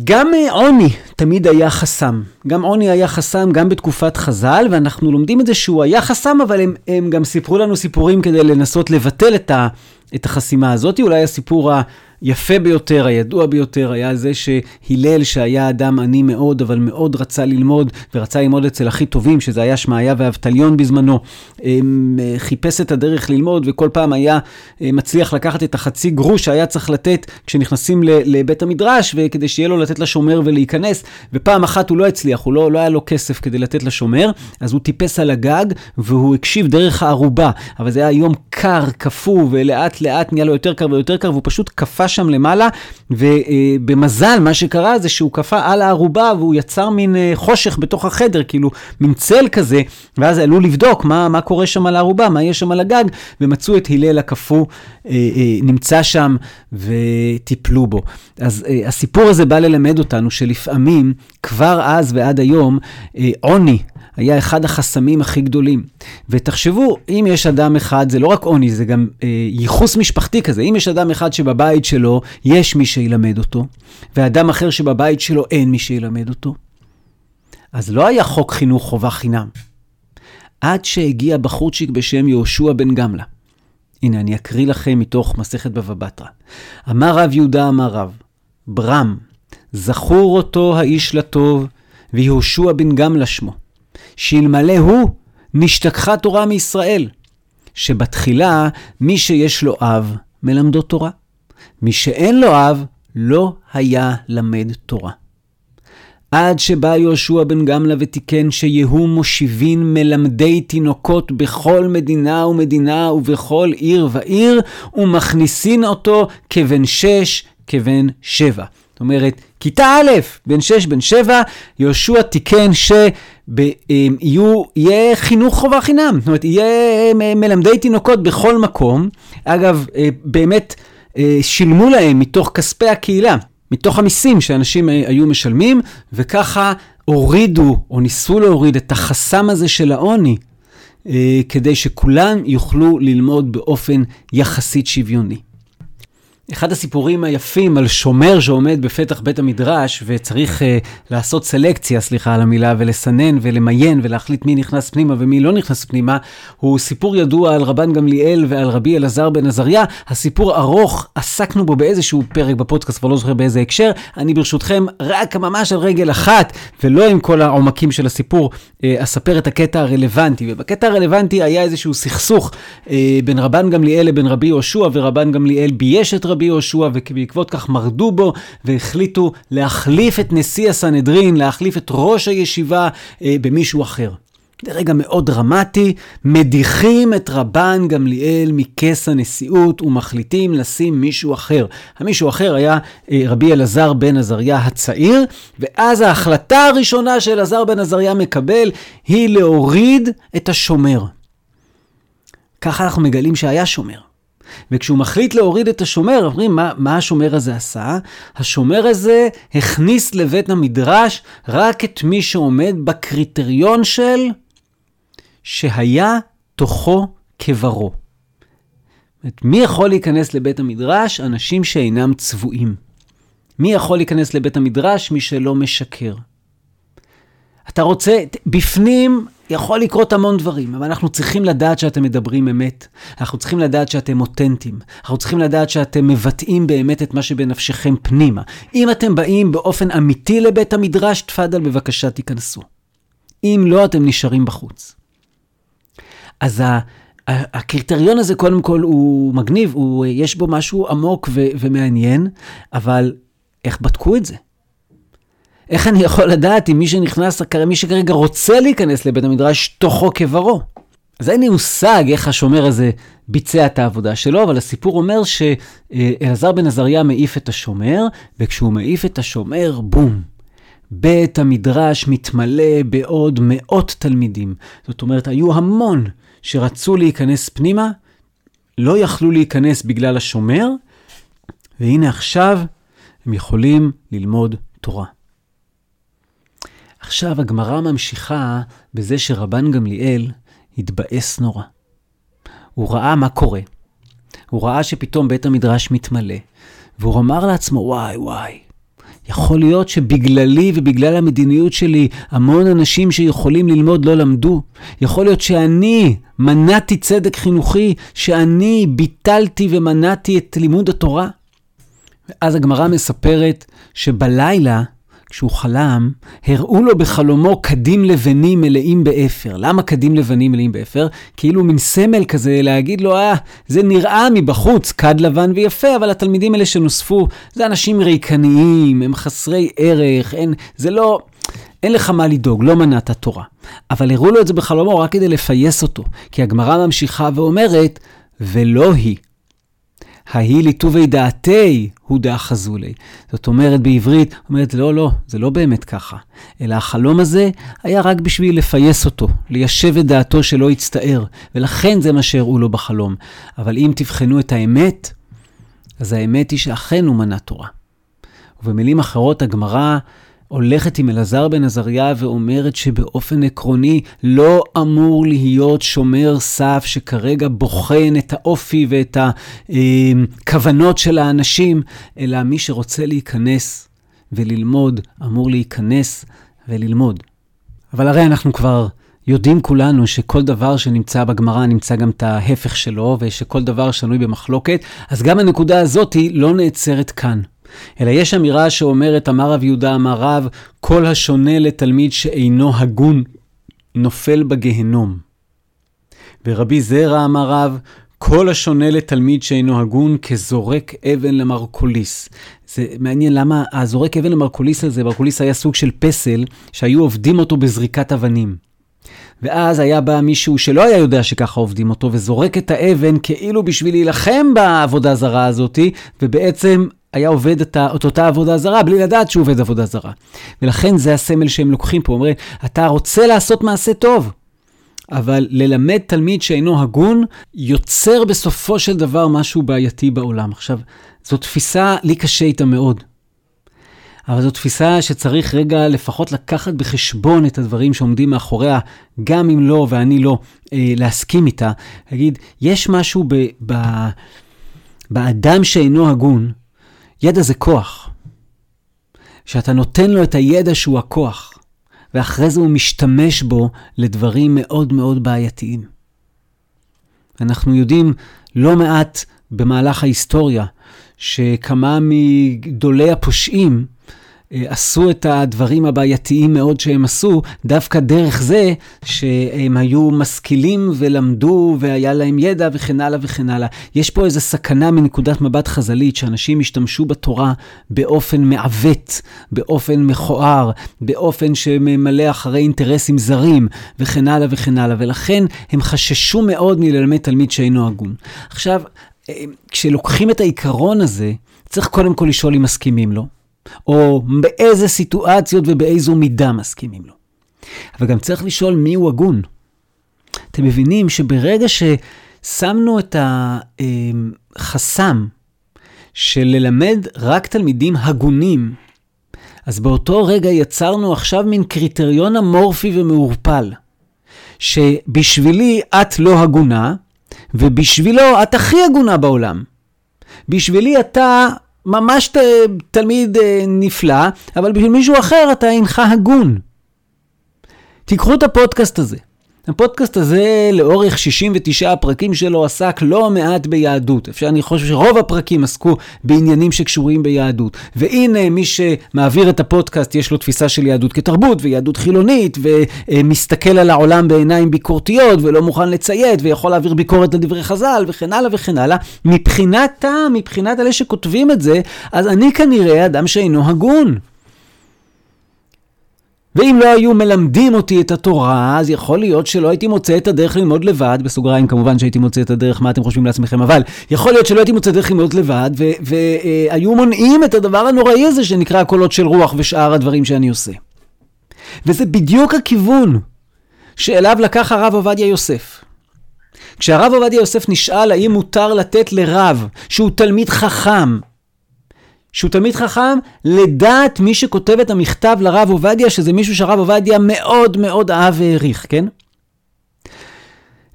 [SPEAKER 2] גם עוני תמיד היה חסם. גם עוני היה חסם גם בתקופת חז"ל, ואנחנו לומדים את זה שהוא היה חסם, אבל הם, הם גם סיפרו לנו סיפורים כדי לנסות לבטל את, ה, את החסימה הזאת. אולי הסיפור היפה ביותר, הידוע ביותר, היה זה שהלל, שהיה אדם עני מאוד, אבל מאוד רצה ללמוד, ורצה ללמוד אצל הכי טובים, שזה היה שמעיה ואבטליון בזמנו, חיפש את הדרך ללמוד, וכל פעם היה מצליח לקחת את החצי גרוש שהיה צריך לתת כשנכנסים לבית המדרש, וכדי שיהיה לו לתת לשומר ולהיכנס, ופעם אחת הוא לא הצליח, הוא לא, לא היה לו כסף כדי לתת לשומר, אז הוא טיפס על הגג, והוא הקשיב דרך הערובה, אבל זה היה יום קר, קפוא, ולאט לאט נהיה לו יותר קר ויותר קר, והוא פשוט קפא שם למעלה, ובמזל, מה שקרה זה שהוא קפא על הערובה, והוא יצר מין אה, חושך בתוך החדר, כאילו מין צל כזה, ואז עלו לבדוק מה, מה קורה שם על הערובה, מה יש שם על הגג, ומצאו את הלל הקפוא אה, אה, נמצא שם וטיפלו בו. אז הסיפור הזה בא ללמד אותנו שלפעמים, כבר אז ועד היום, עוני, היה אחד החסמים הכי גדולים. ותחשבו, אם יש אדם אחד, זה לא רק עוני, זה גם אה, ייחוס משפחתי כזה. אם יש אדם אחד שבבית שלו יש מי שילמד אותו, ואדם אחר שבבית שלו אין מי שילמד אותו, אז לא היה חוק חינוך חובה חינם. עד שהגיע בחורצ'יק בשם יהושע בן גמלה. הנה, אני אקריא לכם מתוך מסכת בבא בתרא. אמר רב יהודה אמר רב, ברם, זכור אותו האיש לטוב, ויהושע בן גמלה שמו. שאלמלא הוא, נשתכחה תורה מישראל. שבתחילה, מי שיש לו אב, מלמדו תורה. מי שאין לו אב, לא היה למד תורה. עד שבא יהושע בן גמלה ותיקן שיהו מושיבין מלמדי תינוקות בכל מדינה ומדינה ובכל עיר ועיר, ומכניסין אותו כבן שש, כבן שבע. זאת אומרת, כיתה א', בן שש, בן שבע, יהושע תיקן שיהיה חינוך חובה חינם. זאת אומרת, יהיה אה, מלמדי תינוקות בכל מקום. אגב, אה, באמת אה, שילמו להם מתוך כספי הקהילה, מתוך המיסים שאנשים היו משלמים, וככה הורידו, או ניסו להוריד את החסם הזה של העוני, כדי שכולם יוכלו ללמוד באופן יחסית שוויוני. אחד הסיפורים היפים על שומר שעומד בפתח בית המדרש וצריך uh, לעשות סלקציה, סליחה על המילה, ולסנן ולמיין ולהחליט מי נכנס פנימה ומי לא נכנס פנימה, הוא סיפור ידוע על רבן גמליאל ועל רבי אלעזר בן עזריה. הסיפור ארוך, עסקנו בו באיזשהו פרק בפודקאסט, כבר לא זוכר באיזה הקשר. אני ברשותכם רק ממש על רגל אחת, ולא עם כל העומקים של הסיפור, uh, אספר את הקטע הרלוונטי. ובקטע הרלוונטי היה איזשהו סכסוך uh, בין רבן גמליאל לבין רבי יהושע, ורבן גמליאל בייש את רבי רבי יהושע, ובעקבות כך מרדו בו, והחליטו להחליף את נשיא הסנהדרין, להחליף את ראש הישיבה אה, במישהו אחר. זה רגע מאוד דרמטי, מדיחים את רבן גמליאל מכס הנשיאות ומחליטים לשים מישהו אחר. המישהו אחר היה אה, רבי אלעזר בן עזריה הצעיר, ואז ההחלטה הראשונה שאלעזר בן עזריה מקבל היא להוריד את השומר. ככה אנחנו מגלים שהיה שומר. וכשהוא מחליט להוריד את השומר, אומרים, מה, מה השומר הזה עשה? השומר הזה הכניס לבית המדרש רק את מי שעומד בקריטריון של שהיה תוכו כברו. מי יכול להיכנס לבית המדרש? אנשים שאינם צבועים. מי יכול להיכנס לבית המדרש? מי שלא משקר. אתה רוצה, בפנים יכול לקרות המון דברים, אבל אנחנו צריכים לדעת שאתם מדברים אמת. אנחנו צריכים לדעת שאתם אותנטיים. אנחנו צריכים לדעת שאתם מבטאים באמת את מה שבנפשכם פנימה. אם אתם באים באופן אמיתי לבית המדרש, תפאדל בבקשה תיכנסו. אם לא, אתם נשארים בחוץ. אז ה... הקריטריון הזה קודם כל הוא מגניב, הוא, יש בו משהו עמוק ו- ומעניין, אבל איך בדקו את זה? איך אני יכול לדעת אם מי שנכנס, מי שכרגע רוצה להיכנס לבית המדרש, תוכו כברו? אז אין לי מושג איך השומר הזה ביצע את העבודה שלו, אבל הסיפור אומר שאלעזר בן עזריה מעיף את השומר, וכשהוא מעיף את השומר, בום. בית המדרש מתמלא בעוד מאות תלמידים. זאת אומרת, היו המון שרצו להיכנס פנימה, לא יכלו להיכנס בגלל השומר, והנה עכשיו הם יכולים ללמוד תורה. עכשיו הגמרא ממשיכה בזה שרבן גמליאל התבאס נורא. הוא ראה מה קורה. הוא ראה שפתאום בית המדרש מתמלא, והוא אמר לעצמו, וואי, וואי, יכול להיות שבגללי ובגלל המדיניות שלי, המון אנשים שיכולים ללמוד לא למדו. יכול להיות שאני מנעתי צדק חינוכי, שאני ביטלתי ומנעתי את לימוד התורה. ואז הגמרא מספרת שבלילה, כשהוא חלם, הראו לו בחלומו כדים לבנים מלאים באפר. למה כדים לבנים מלאים באפר? כאילו מין סמל כזה להגיד לו, אה, זה נראה מבחוץ כד לבן ויפה, אבל התלמידים האלה שנוספו, זה אנשים ריקניים, הם חסרי ערך, אין, זה לא... אין לך מה לדאוג, לא מנעת תורה. אבל הראו לו את זה בחלומו רק כדי לפייס אותו. כי הגמרא ממשיכה ואומרת, ולא היא. ההיא לטובי דעתי הוא דאחזולי. זאת אומרת בעברית, אומרת, לא, לא, זה לא באמת ככה. אלא החלום הזה היה רק בשביל לפייס אותו, ליישב את דעתו שלא יצטער, ולכן זה מה שהראו לו בחלום. אבל אם תבחנו את האמת, אז האמת היא שאכן הוא מנה תורה. ובמילים אחרות, הגמרא הולכת עם אלעזר בן עזריה ואומרת שבאופן עקרוני לא אמור להיות שומר סף שכרגע בוחן את האופי ואת הכוונות של האנשים, אלא מי שרוצה להיכנס וללמוד אמור להיכנס וללמוד. אבל הרי אנחנו כבר יודעים כולנו שכל דבר שנמצא בגמרא נמצא גם את ההפך שלו, ושכל דבר שנוי במחלוקת, אז גם הנקודה הזאת לא נעצרת כאן. אלא יש אמירה שאומרת, אמר רב יהודה, אמר רב, כל השונה לתלמיד שאינו הגון, נופל בגהנום. ורבי זרע אמר רב, כל השונה לתלמיד שאינו הגון כזורק אבן למרקוליס. זה מעניין למה הזורק אבן למרקוליס הזה, מרקוליס היה סוג של פסל שהיו עובדים אותו בזריקת אבנים. ואז היה בא מישהו שלא היה יודע שככה עובדים אותו, וזורק את האבן כאילו בשביל להילחם בעבודה זרה הזאתי, ובעצם היה עובד את, אותה עבודה זרה בלי לדעת שהוא עובד עבודה זרה. ולכן זה הסמל שהם לוקחים פה, אומרים, אתה רוצה לעשות מעשה טוב, אבל ללמד תלמיד שאינו הגון, יוצר בסופו של דבר משהו בעייתי בעולם. עכשיו, זו תפיסה, לי קשה איתה מאוד. אבל זו תפיסה שצריך רגע לפחות לקחת בחשבון את הדברים שעומדים מאחוריה, גם אם לא ואני לא, אה, להסכים איתה. להגיד, יש משהו ב, ב, באדם שאינו הגון, ידע זה כוח. שאתה נותן לו את הידע שהוא הכוח, ואחרי זה הוא משתמש בו לדברים מאוד מאוד בעייתיים. אנחנו יודעים לא מעט במהלך ההיסטוריה, שכמה מגדולי הפושעים עשו את הדברים הבעייתיים מאוד שהם עשו, דווקא דרך זה שהם היו משכילים ולמדו והיה להם ידע וכן הלאה וכן הלאה. יש פה איזו סכנה מנקודת מבט חז"לית, שאנשים ישתמשו בתורה באופן מעוות, באופן מכוער, באופן שממלא אחרי אינטרסים זרים וכן הלאה וכן הלאה, ולכן הם חששו מאוד מללמד תלמיד שאינו הגון. עכשיו, אה, כשלוקחים את העיקרון הזה, צריך קודם כל לשאול אם מסכימים לו. או באיזה סיטואציות ובאיזו מידה מסכימים לו. אבל גם צריך לשאול מי הוא הגון. אתם מבינים שברגע ששמנו את החסם של ללמד רק תלמידים הגונים, אז באותו רגע יצרנו עכשיו מין קריטריון אמורפי ומעורפל, שבשבילי את לא הגונה, ובשבילו את הכי הגונה בעולם. בשבילי אתה ממש ת, תלמיד אה, נפלא, אבל בשביל מישהו אחר אתה אינך הגון. תיקחו את הפודקאסט הזה. הפודקאסט הזה, לאורך 69 הפרקים שלו, עסק לא מעט ביהדות. אפשר, אני חושב שרוב הפרקים עסקו בעניינים שקשורים ביהדות. והנה, מי שמעביר את הפודקאסט, יש לו תפיסה של יהדות כתרבות, ויהדות חילונית, ומסתכל על העולם בעיניים ביקורתיות, ולא מוכן לציית, ויכול להעביר ביקורת לדברי חז"ל, וכן הלאה וכן הלאה. מבחינתם, מבחינת אלה שכותבים את זה, אז אני כנראה אדם שאינו הגון. ואם לא היו מלמדים אותי את התורה, אז יכול להיות שלא הייתי מוצא את הדרך ללמוד לבד, בסוגריים כמובן שהייתי מוצא את הדרך, מה אתם חושבים לעצמכם, אבל יכול להיות שלא הייתי מוצא את הדרך ללמוד לבד, והיו מונעים את הדבר הנוראי הזה שנקרא קולות של רוח ושאר הדברים שאני עושה. וזה בדיוק הכיוון שאליו לקח הרב עובדיה יוסף. כשהרב עובדיה יוסף נשאל האם מותר לתת לרב שהוא תלמיד חכם, שהוא תלמיד חכם, לדעת מי שכותב את המכתב לרב עובדיה, שזה מישהו שהרב עובדיה מאוד מאוד אהב והעריך, כן?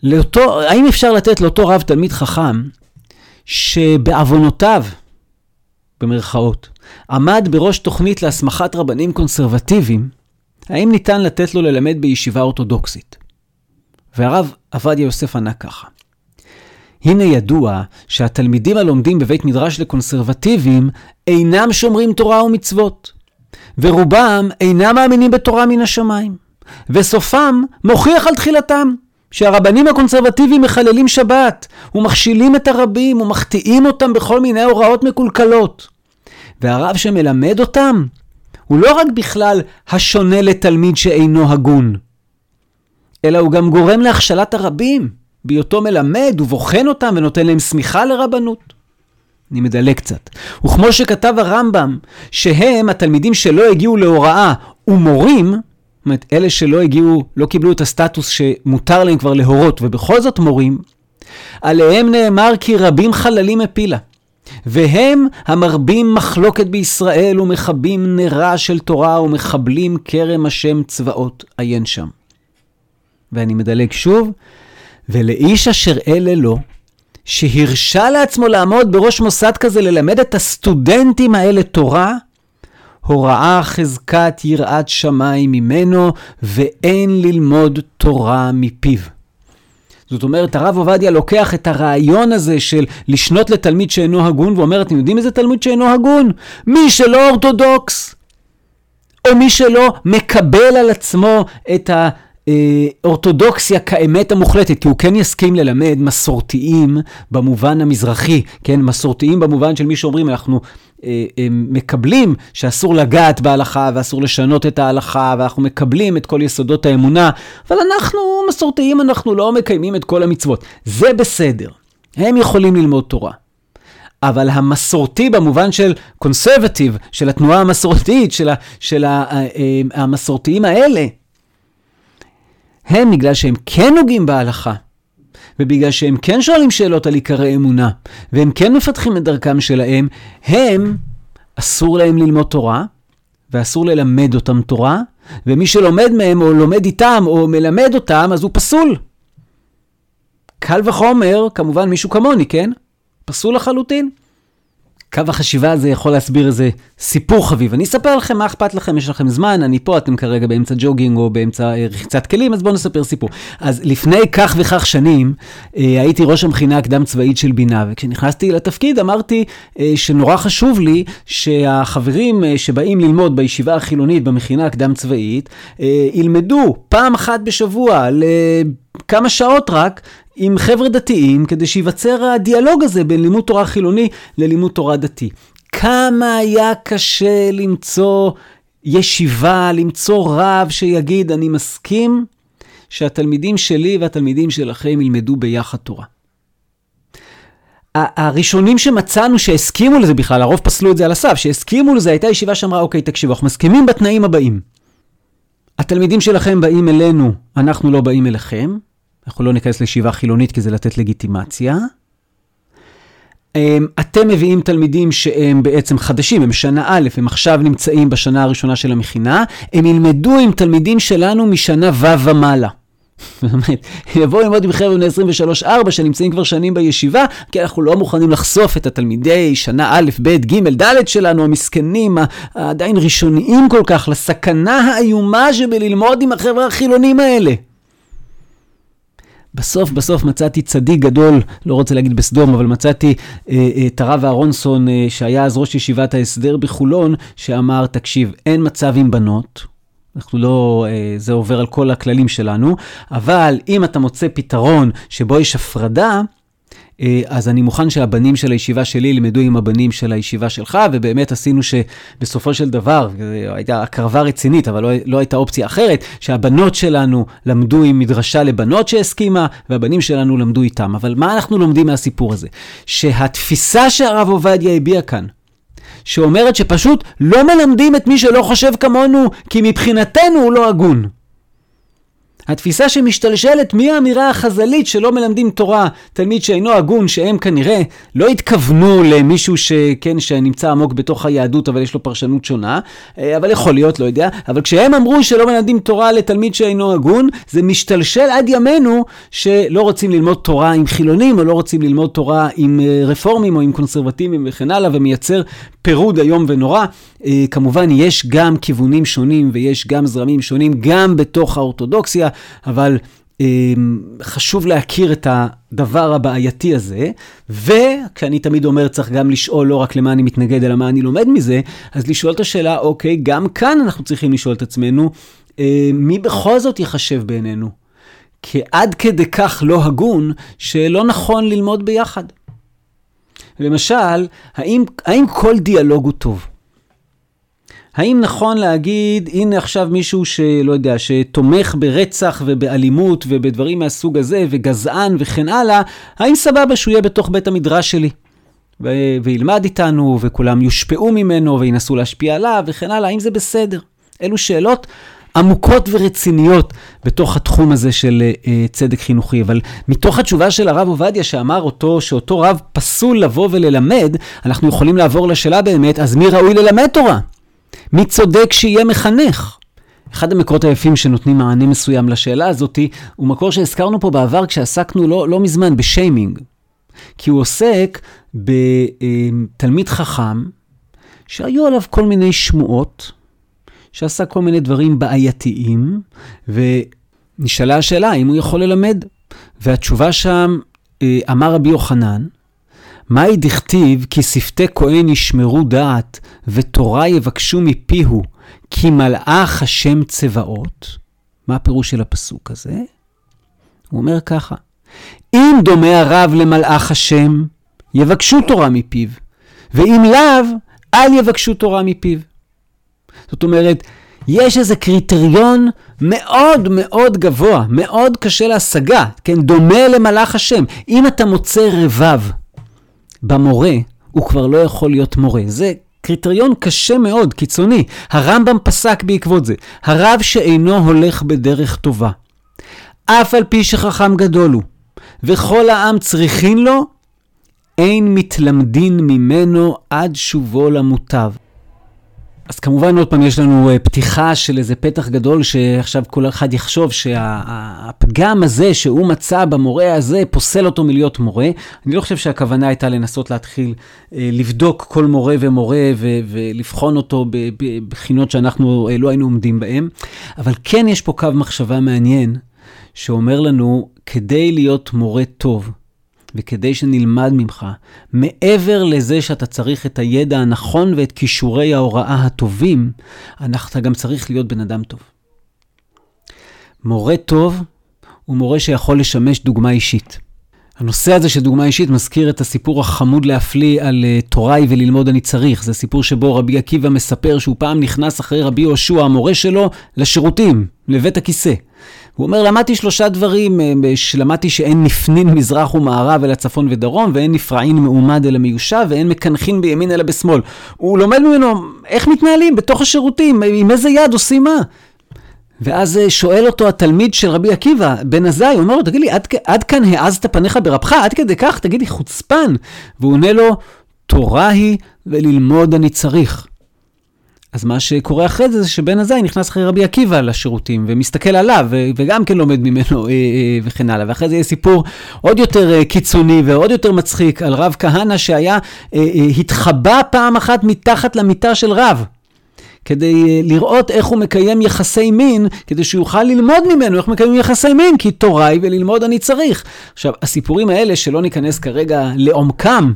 [SPEAKER 2] לאותו, האם אפשר לתת לאותו רב תלמיד חכם, שבעוונותיו, במרכאות, עמד בראש תוכנית להסמכת רבנים קונסרבטיביים, האם ניתן לתת לו ללמד בישיבה אורתודוקסית? והרב עובדיה יוסף ענה ככה: הנה ידוע שהתלמידים הלומדים בבית מדרש לקונסרבטיבים אינם שומרים תורה ומצוות, ורובם אינם מאמינים בתורה מן השמיים, וסופם מוכיח על תחילתם. שהרבנים הקונסרבטיביים מחללים שבת, ומכשילים את הרבים, ומחטיאים אותם בכל מיני הוראות מקולקלות. והרב שמלמד אותם, הוא לא רק בכלל השונה לתלמיד שאינו הגון, אלא הוא גם גורם להכשלת הרבים. בהיותו מלמד ובוחן אותם ונותן להם שמיכה לרבנות. אני מדלג קצת. וכמו שכתב הרמב"ם, שהם, התלמידים שלא הגיעו להוראה ומורים, זאת אומרת, אלה שלא הגיעו, לא קיבלו את הסטטוס שמותר להם כבר להורות ובכל זאת מורים, עליהם נאמר כי רבים חללים מפילה. והם המרבים מחלוקת בישראל ומכבים נרה של תורה ומחבלים כרם השם צבאות, עיין שם. ואני מדלג שוב, ולאיש אשר אלה לו, שהרשה לעצמו לעמוד בראש מוסד כזה ללמד את הסטודנטים האלה תורה, הוראה חזקת יראת שמיים ממנו, ואין ללמוד תורה מפיו. זאת אומרת, הרב עובדיה לוקח את הרעיון הזה של לשנות לתלמיד שאינו הגון, ואומר, אתם יודעים איזה תלמיד שאינו הגון? מי שלא אורתודוקס, או מי שלא מקבל על עצמו את ה... אורתודוקסיה כאמת המוחלטת, כי הוא כן יסכים ללמד מסורתיים במובן המזרחי, כן, מסורתיים במובן של מי שאומרים, אנחנו אה, אה, מקבלים שאסור לגעת בהלכה ואסור לשנות את ההלכה, ואנחנו מקבלים את כל יסודות האמונה, אבל אנחנו מסורתיים, אנחנו לא מקיימים את כל המצוות. זה בסדר, הם יכולים ללמוד תורה. אבל המסורתי במובן של קונסרבטיב, של התנועה המסורתית, של, ה, של ה, המסורתיים האלה, הם בגלל שהם כן נוגעים בהלכה, ובגלל שהם כן שואלים שאלות על עיקרי אמונה, והם כן מפתחים את דרכם שלהם, הם, אסור להם ללמוד תורה, ואסור ללמד אותם תורה, ומי שלומד מהם, או לומד איתם, או מלמד אותם, אז הוא פסול. קל וחומר, כמובן מישהו כמוני, כן? פסול לחלוטין. קו החשיבה הזה יכול להסביר איזה סיפור חביב. אני אספר לכם מה אכפת לכם, יש לכם זמן, אני פה, אתם כרגע באמצע ג'וגינג או באמצע אה, רחיצת כלים, אז בואו נספר סיפור. אז לפני כך וכך שנים, אה, הייתי ראש המכינה הקדם צבאית של בינה, וכשנכנסתי לתפקיד אמרתי אה, שנורא חשוב לי שהחברים שבאים ללמוד בישיבה החילונית במכינה הקדם צבאית, ילמדו פעם אחת בשבוע, לכמה שעות רק, עם חבר'ה דתיים, כדי שייווצר הדיאלוג הזה בין לימוד תורה חילוני ללימוד תורה דתי. כמה היה קשה למצוא ישיבה, למצוא רב שיגיד, אני מסכים שהתלמידים שלי והתלמידים שלכם ילמדו ביחד תורה. הראשונים שמצאנו שהסכימו לזה בכלל, הרוב פסלו את זה על הסף, שהסכימו לזה, הייתה ישיבה שאמרה, אוקיי, תקשיבו, אנחנו מסכימים בתנאים הבאים. התלמידים שלכם באים אלינו, אנחנו לא באים אליכם. אנחנו לא ניכנס לישיבה חילונית כי זה לתת לגיטימציה. אמ, אתם מביאים תלמידים שהם בעצם חדשים, הם שנה א', הם עכשיו נמצאים בשנה הראשונה של המכינה, הם ילמדו עם תלמידים שלנו משנה ו' ומעלה. באמת, יבואו ללמוד עם חבר'ה בני 23-4 שנמצאים כבר שנים בישיבה, כי אנחנו לא מוכנים לחשוף את התלמידי שנה א', ב', ג', ד' שלנו, המסכנים, העדיין ראשוניים כל כך, לסכנה האיומה שבללמוד עם החבר'ה החילונים האלה. בסוף בסוף מצאתי צדיק גדול, לא רוצה להגיד בסדום, אבל מצאתי אה, אה, את הרב אהרונסון, אה, שהיה אז ראש ישיבת ההסדר בחולון, שאמר, תקשיב, אין מצב עם בנות, אנחנו לא, זה עובר על כל הכללים שלנו, אבל אם אתה מוצא פתרון שבו יש הפרדה, אה, אז אני מוכן שהבנים של הישיבה שלי ילמדו עם הבנים של הישיבה שלך, ובאמת עשינו שבסופו של דבר, הייתה הקרבה רצינית, אבל לא, לא הייתה אופציה אחרת, שהבנות שלנו למדו עם מדרשה לבנות שהסכימה, והבנים שלנו למדו איתם. אבל מה אנחנו לומדים מהסיפור הזה? שהתפיסה שהרב עובדיה הביע כאן, שאומרת שפשוט לא מלמדים את מי שלא חושב כמונו, כי מבחינתנו הוא לא הגון. התפיסה שמשתלשלת מהאמירה החז"לית שלא מלמדים תורה תלמיד שאינו הגון, שהם כנראה לא התכוונו למישהו שכן, שנמצא עמוק בתוך היהדות אבל יש לו פרשנות שונה, אה, אבל יכול להיות, לא יודע, אבל כשהם אמרו שלא מלמדים תורה לתלמיד שאינו הגון, זה משתלשל עד ימינו שלא רוצים ללמוד תורה עם חילונים, או לא רוצים ללמוד תורה עם אה, רפורמים או עם קונסרבטיבים וכן הלאה, ומייצר פירוד איום ונורא. אה, כמובן, יש גם כיוונים שונים ויש גם זרמים שונים, גם בתוך האורתודוקסיה, אבל אה, חשוב להכיר את הדבר הבעייתי הזה, וכשאני תמיד אומר, צריך גם לשאול לא רק למה אני מתנגד, אלא מה אני לומד מזה, אז לשאול את השאלה, אוקיי, גם כאן אנחנו צריכים לשאול את עצמנו, אה, מי בכל זאת ייחשב בעינינו? כי עד כדי כך לא הגון, שלא נכון ללמוד ביחד. למשל, האם, האם כל דיאלוג הוא טוב? האם נכון להגיד, הנה עכשיו מישהו שלא יודע, שתומך ברצח ובאלימות ובדברים מהסוג הזה, וגזען וכן הלאה, האם סבבה שהוא יהיה בתוך בית המדרש שלי? ו- וילמד איתנו, וכולם יושפעו ממנו וינסו להשפיע עליו וכן הלאה, האם זה בסדר? אלו שאלות עמוקות ורציניות בתוך התחום הזה של uh, צדק חינוכי. אבל מתוך התשובה של הרב עובדיה שאמר אותו, שאותו רב פסול לבוא וללמד, אנחנו יכולים לעבור לשאלה באמת, אז מי ראוי ללמד תורה? מי צודק שיהיה מחנך? אחד המקורות היפים שנותנים מענה מסוים לשאלה הזאתי, הוא מקור שהזכרנו פה בעבר כשעסקנו לא, לא מזמן בשיימינג. כי הוא עוסק בתלמיד חכם, שהיו עליו כל מיני שמועות, שעשה כל מיני דברים בעייתיים, ונשאלה השאלה האם הוא יכול ללמד. והתשובה שם, אה, אמר רבי יוחנן, מהי דכתיב כי שפתי כהן ישמרו דעת ותורה יבקשו מפיהו כי מלאך השם צבאות? מה הפירוש של הפסוק הזה? הוא אומר ככה, אם דומה הרב למלאך השם, יבקשו תורה מפיו, ואם לאו, אל יבקשו תורה מפיו. זאת אומרת, יש איזה קריטריון מאוד מאוד גבוה, מאוד קשה להשגה, כן, דומה למלאך השם. אם אתה מוצא רבב במורה, הוא כבר לא יכול להיות מורה. זה קריטריון קשה מאוד, קיצוני. הרמב"ם פסק בעקבות זה. הרב שאינו הולך בדרך טובה, אף על פי שחכם גדול הוא, וכל העם צריכין לו, אין מתלמדין ממנו עד שובו למוטב. אז כמובן עוד פעם יש לנו אה, פתיחה של איזה פתח גדול שעכשיו כל אחד יחשוב שהפגם הזה שהוא מצא במורה הזה פוסל אותו מלהיות מורה. אני לא חושב שהכוונה הייתה לנסות להתחיל אה, לבדוק כל מורה ומורה ולבחון אותו בבחינות שאנחנו אה, לא היינו עומדים בהן, אבל כן יש פה קו מחשבה מעניין שאומר לנו, כדי להיות מורה טוב, וכדי שנלמד ממך, מעבר לזה שאתה צריך את הידע הנכון ואת כישורי ההוראה הטובים, אתה גם צריך להיות בן אדם טוב. מורה טוב הוא מורה שיכול לשמש דוגמה אישית. הנושא הזה של דוגמה אישית מזכיר את הסיפור החמוד להפליא על uh, תוראי וללמוד אני צריך. זה סיפור שבו רבי עקיבא מספר שהוא פעם נכנס אחרי רבי יהושע, המורה שלו, לשירותים, לבית הכיסא. הוא אומר, למדתי שלושה דברים, אה, למדתי שאין נפנין מזרח ומערב אלא צפון ודרום, ואין נפרעין מעומד אלא מיושב, ואין מקנחין בימין אלא בשמאל. הוא לומד ממנו איך מתנהלים בתוך השירותים, עם איזה יד עושים מה. ואז אה, שואל אותו התלמיד של רבי עקיבא, בן עזאי, הוא אומר לו, תגיד לי, עד, עד כאן העזת פניך ברבך? עד כדי כך, תגיד לי, חוצפן. והוא עונה לו, תורה היא וללמוד אני צריך. אז מה שקורה אחרי זה, זה שבן עזאי נכנס אחרי רבי עקיבא לשירותים, ומסתכל עליו, וגם כן לומד ממנו אה, אה, וכן הלאה. ואחרי זה יהיה סיפור עוד יותר אה, קיצוני ועוד יותר מצחיק על רב כהנא שהיה, התחבא פעם אחת מתחת למיטה של רב. כדי לראות איך הוא מקיים יחסי מין, כדי שהוא יוכל ללמוד ממנו איך מקיימים יחסי מין, כי תוריי וללמוד אני צריך. עכשיו, הסיפורים האלה, שלא ניכנס כרגע לעומקם,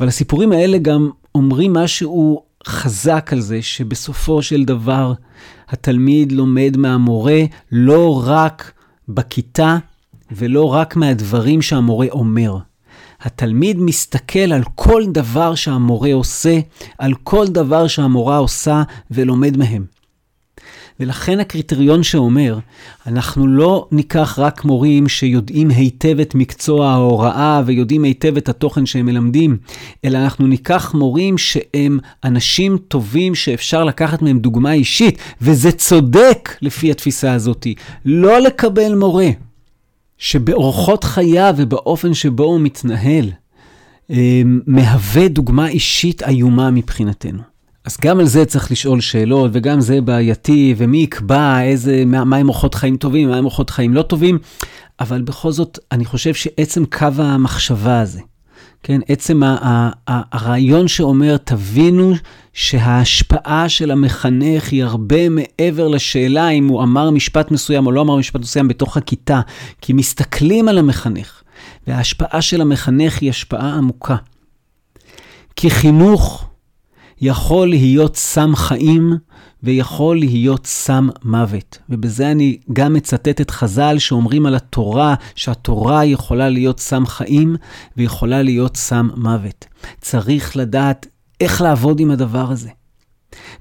[SPEAKER 2] אבל הסיפורים האלה גם אומרים משהו חזק על זה שבסופו של דבר התלמיד לומד מהמורה לא רק בכיתה ולא רק מהדברים שהמורה אומר. התלמיד מסתכל על כל דבר שהמורה עושה, על כל דבר שהמורה עושה ולומד מהם. ולכן הקריטריון שאומר, אנחנו לא ניקח רק מורים שיודעים היטב את מקצוע ההוראה ויודעים היטב את התוכן שהם מלמדים, אלא אנחנו ניקח מורים שהם אנשים טובים שאפשר לקחת מהם דוגמה אישית, וזה צודק לפי התפיסה הזאת. לא לקבל מורה שבאורחות חייו ובאופן שבו הוא מתנהל, אה, מהווה דוגמה אישית איומה מבחינתנו. אז גם על זה צריך לשאול שאלות, וגם זה בעייתי, ומי יקבע איזה, מה, מה הם אורחות חיים טובים, מה הם אורחות חיים לא טובים, אבל בכל זאת, אני חושב שעצם קו המחשבה הזה, כן, עצם ה- ה- ה- הרעיון שאומר, תבינו שההשפעה של המחנך היא הרבה מעבר לשאלה אם הוא אמר משפט מסוים או לא אמר משפט מסוים בתוך הכיתה, כי מסתכלים על המחנך, וההשפעה של המחנך היא השפעה עמוקה. כי חינוך, יכול להיות סם חיים ויכול להיות סם מוות. ובזה אני גם מצטט את חז"ל שאומרים על התורה, שהתורה יכולה להיות סם חיים ויכולה להיות סם מוות. צריך לדעת איך לעבוד עם הדבר הזה.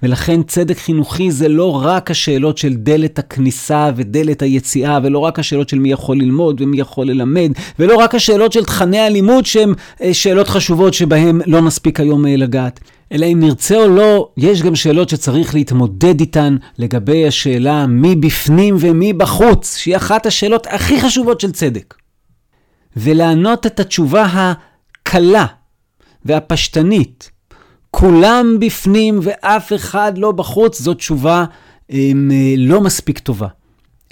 [SPEAKER 2] ולכן צדק חינוכי זה לא רק השאלות של דלת הכניסה ודלת היציאה, ולא רק השאלות של מי יכול ללמוד ומי יכול ללמד, ולא רק השאלות של תכני הלימוד שהן אה, שאלות חשובות שבהן לא נספיק היום אה, לגעת. אלא אם נרצה או לא, יש גם שאלות שצריך להתמודד איתן לגבי השאלה מי בפנים ומי בחוץ, שהיא אחת השאלות הכי חשובות של צדק. ולענות את התשובה הקלה והפשטנית, כולם בפנים ואף אחד לא בחוץ, זו תשובה הם, אה, לא מספיק טובה.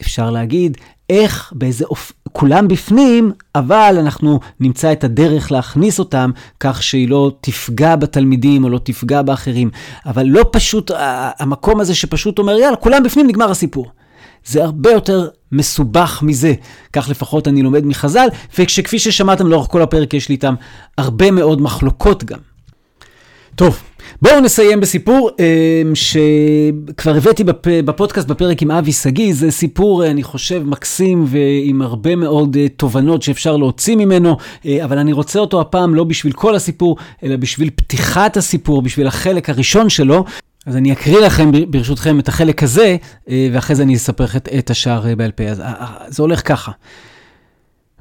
[SPEAKER 2] אפשר להגיד, איך, באיזה אופ... כולם בפנים, אבל אנחנו נמצא את הדרך להכניס אותם כך שהיא לא תפגע בתלמידים או לא תפגע באחרים. אבל לא פשוט, המקום הזה שפשוט אומר, יאללה, כולם בפנים, נגמר הסיפור. זה הרבה יותר מסובך מזה. כך לפחות אני לומד מחז"ל, וכפי ששמעתם לאורך כל הפרק, יש לי איתם הרבה מאוד מחלוקות גם. טוב, בואו נסיים בסיפור אמ, שכבר הבאתי בפודקאסט בפרק עם אבי שגיא, זה סיפור, אני חושב, מקסים ועם הרבה מאוד אה, תובנות שאפשר להוציא ממנו, אה, אבל אני רוצה אותו הפעם לא בשביל כל הסיפור, אלא בשביל פתיחת הסיפור, בשביל החלק הראשון שלו. אז אני אקריא לכם ברשותכם את החלק הזה, אה, ואחרי זה אני אספר את השאר בעל פה. אז זה הולך ככה.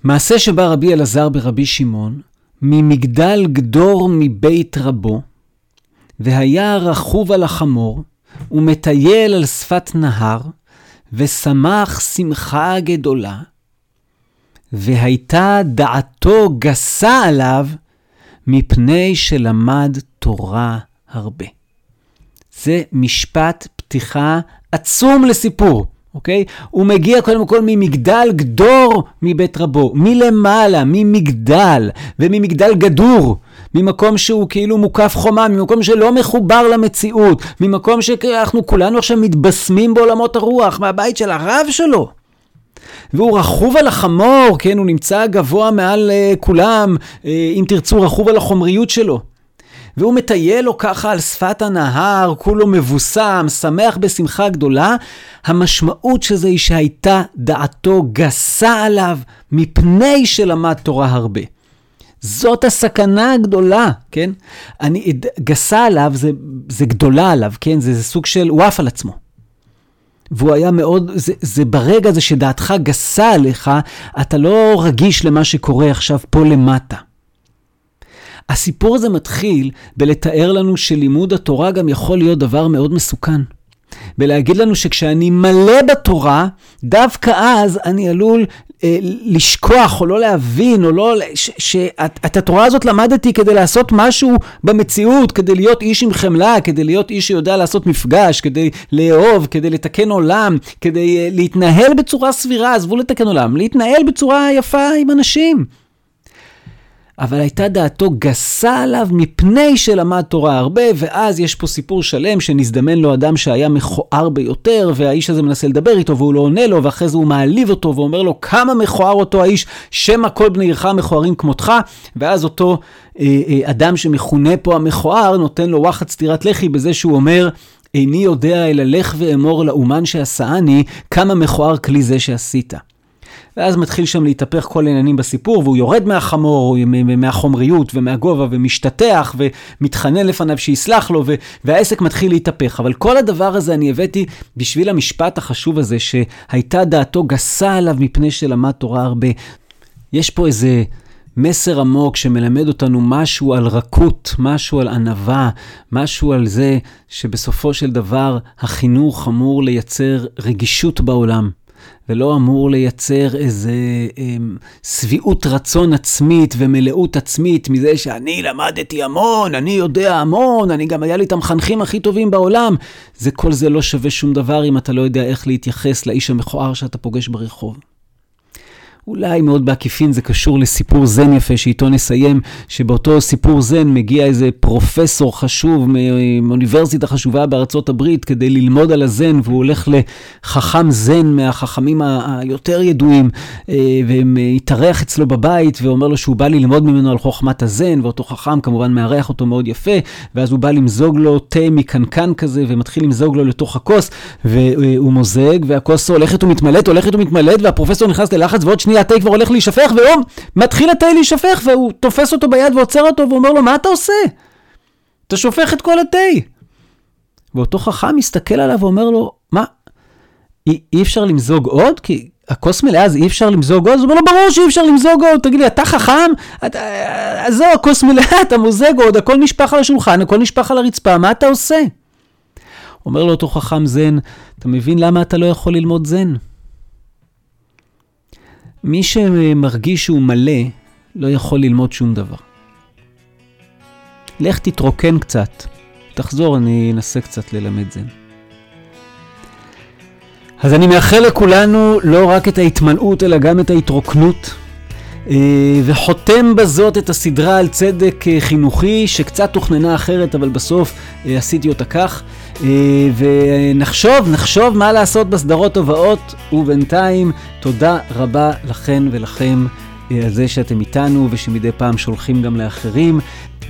[SPEAKER 2] מעשה שבא רבי אלעזר ברבי שמעון, ממגדל גדור מבית רבו, והיה רכוב על החמור, ומטייל על שפת נהר, ושמח שמחה גדולה, והייתה דעתו גסה עליו, מפני שלמד תורה הרבה. זה משפט פתיחה עצום לסיפור. אוקיי? הוא מגיע קודם כל ממגדל גדור מבית רבו, מלמעלה, ממגדל, וממגדל גדור, ממקום שהוא כאילו מוקף חומה, ממקום שלא מחובר למציאות, ממקום שאנחנו כולנו עכשיו מתבשמים בעולמות הרוח, מהבית של הרב שלו. והוא רכוב על החמור, כן, הוא נמצא גבוה מעל uh, כולם, uh, אם תרצו, רכוב על החומריות שלו. והוא מטייל לו ככה על שפת הנהר, כולו מבוסם, שמח בשמחה גדולה. המשמעות של זה היא שהייתה דעתו גסה עליו, מפני שלמד תורה הרבה. זאת הסכנה הגדולה, כן? אני, גסה עליו זה, זה גדולה עליו, כן? זה, זה סוג של, הוא עף על עצמו. והוא היה מאוד, זה, זה ברגע הזה שדעתך גסה עליך, אתה לא רגיש למה שקורה עכשיו פה למטה. הסיפור הזה מתחיל בלתאר לנו שלימוד התורה גם יכול להיות דבר מאוד מסוכן. בלהגיד לנו שכשאני מלא בתורה, דווקא אז אני עלול לשכוח או לא להבין, או לא... שאת התורה הזאת למדתי כדי לעשות משהו במציאות, כדי להיות איש עם חמלה, כדי להיות איש שיודע לעשות מפגש, כדי לאהוב, כדי לתקן עולם, כדי אה, להתנהל בצורה סבירה, עזבו לתקן עולם, להתנהל בצורה יפה עם אנשים. אבל הייתה דעתו גסה עליו מפני שלמד תורה הרבה, ואז יש פה סיפור שלם שנזדמן לו אדם שהיה מכוער ביותר, והאיש הזה מנסה לדבר איתו והוא לא עונה לו, ואחרי זה הוא מעליב אותו ואומר לו כמה מכוער אותו האיש, שמא כל בני עירך מכוערים כמותך, ואז אותו אה, אה, אדם שמכונה פה המכוער נותן לו וואחד סטירת לחי בזה שהוא אומר, איני יודע אלא לך ואמור לאומן שעשאני, כמה מכוער כלי זה שעשית. ואז מתחיל שם להתהפך כל העניינים בסיפור, והוא יורד מהחמור, מהחומריות ומהגובה, ומשתטח, ומתחנן לפניו שיסלח לו, והעסק מתחיל להתהפך. אבל כל הדבר הזה אני הבאתי בשביל המשפט החשוב הזה, שהייתה דעתו גסה עליו מפני שלמד תורה הרבה. יש פה איזה... מסר עמוק שמלמד אותנו משהו על רכות, משהו על ענווה, משהו על זה שבסופו של דבר החינוך אמור לייצר רגישות בעולם. ולא אמור לייצר איזה אמ, שביעות רצון עצמית ומלאות עצמית מזה שאני למדתי המון, אני יודע המון, אני גם היה לי את המחנכים הכי טובים בעולם. זה כל זה לא שווה שום דבר אם אתה לא יודע איך להתייחס לאיש המכוער שאתה פוגש ברחוב. אולי מאוד בעקיפין זה קשור לסיפור זן יפה שאיתו נסיים, שבאותו סיפור זן מגיע איזה פרופסור חשוב מאוניברסיטה חשובה בארצות הברית כדי ללמוד על הזן, והוא הולך לחכם זן מהחכמים היותר ידועים, אה, ומתארח אצלו בבית ואומר לו שהוא בא ללמוד ממנו על חוכמת הזן, ואותו חכם כמובן מארח אותו מאוד יפה, ואז הוא בא למזוג לו תה מקנקן כזה, ומתחיל למזוג לו לתוך הכוס, והוא מוזג, והכוס הולכת ומתמלאת, הולכת ומתמלאת, והפרופסור נכנס ללחץ, ועוד שנייה התה כבר הולך להישפך, והוא מתחיל התה להישפך, והוא תופס אותו ביד ועוצר אותו, ואומר לו, מה אתה עושה? אתה שופך את כל התה. ואותו חכם מסתכל עליו ואומר לו, מה, אי, אי אפשר למזוג עוד? כי הכוס מלאה, אז אי אפשר למזוג עוד? אז הוא אומר לו, ברור שאי אפשר למזוג עוד. תגיד לי, אתה חכם? אתה, אז זהו, הכוס מלאה, אתה מוזג עוד, הכל נשפך על השולחן, הכל נשפך על הרצפה, מה אתה עושה? אומר לו אותו חכם זן, אתה מבין למה אתה לא יכול ללמוד זן? מי שמרגיש שהוא מלא, לא יכול ללמוד שום דבר. לך תתרוקן קצת, תחזור, אני אנסה קצת ללמד זה. אז אני מאחל לכולנו לא רק את ההתמלאות, אלא גם את ההתרוקנות. אה, וחותם בזאת את הסדרה על צדק אה, חינוכי, שקצת תוכננה אחרת, אבל בסוף אה, עשיתי אותה כך. ונחשוב, נחשוב מה לעשות בסדרות הבאות, ובינתיים תודה רבה לכן ולכם על זה שאתם איתנו ושמדי פעם שולחים גם לאחרים.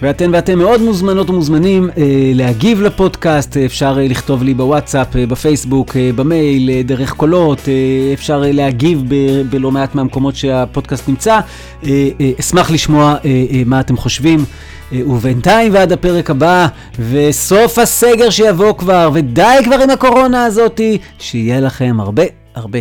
[SPEAKER 2] ואתן ואתם מאוד מוזמנות ומוזמנים אה, להגיב לפודקאסט, אפשר אה, לכתוב לי בוואטסאפ, אה, בפייסבוק, אה, במייל, אה, דרך קולות, אה, אפשר אה, להגיב ב- בלא מעט מהמקומות שהפודקאסט נמצא. אה, אה, אשמח לשמוע אה, אה, מה אתם חושבים. אה, ובינתיים ועד הפרק הבא, וסוף הסגר שיבוא כבר, ודי כבר עם הקורונה הזאתי, שיהיה לכם הרבה הרבה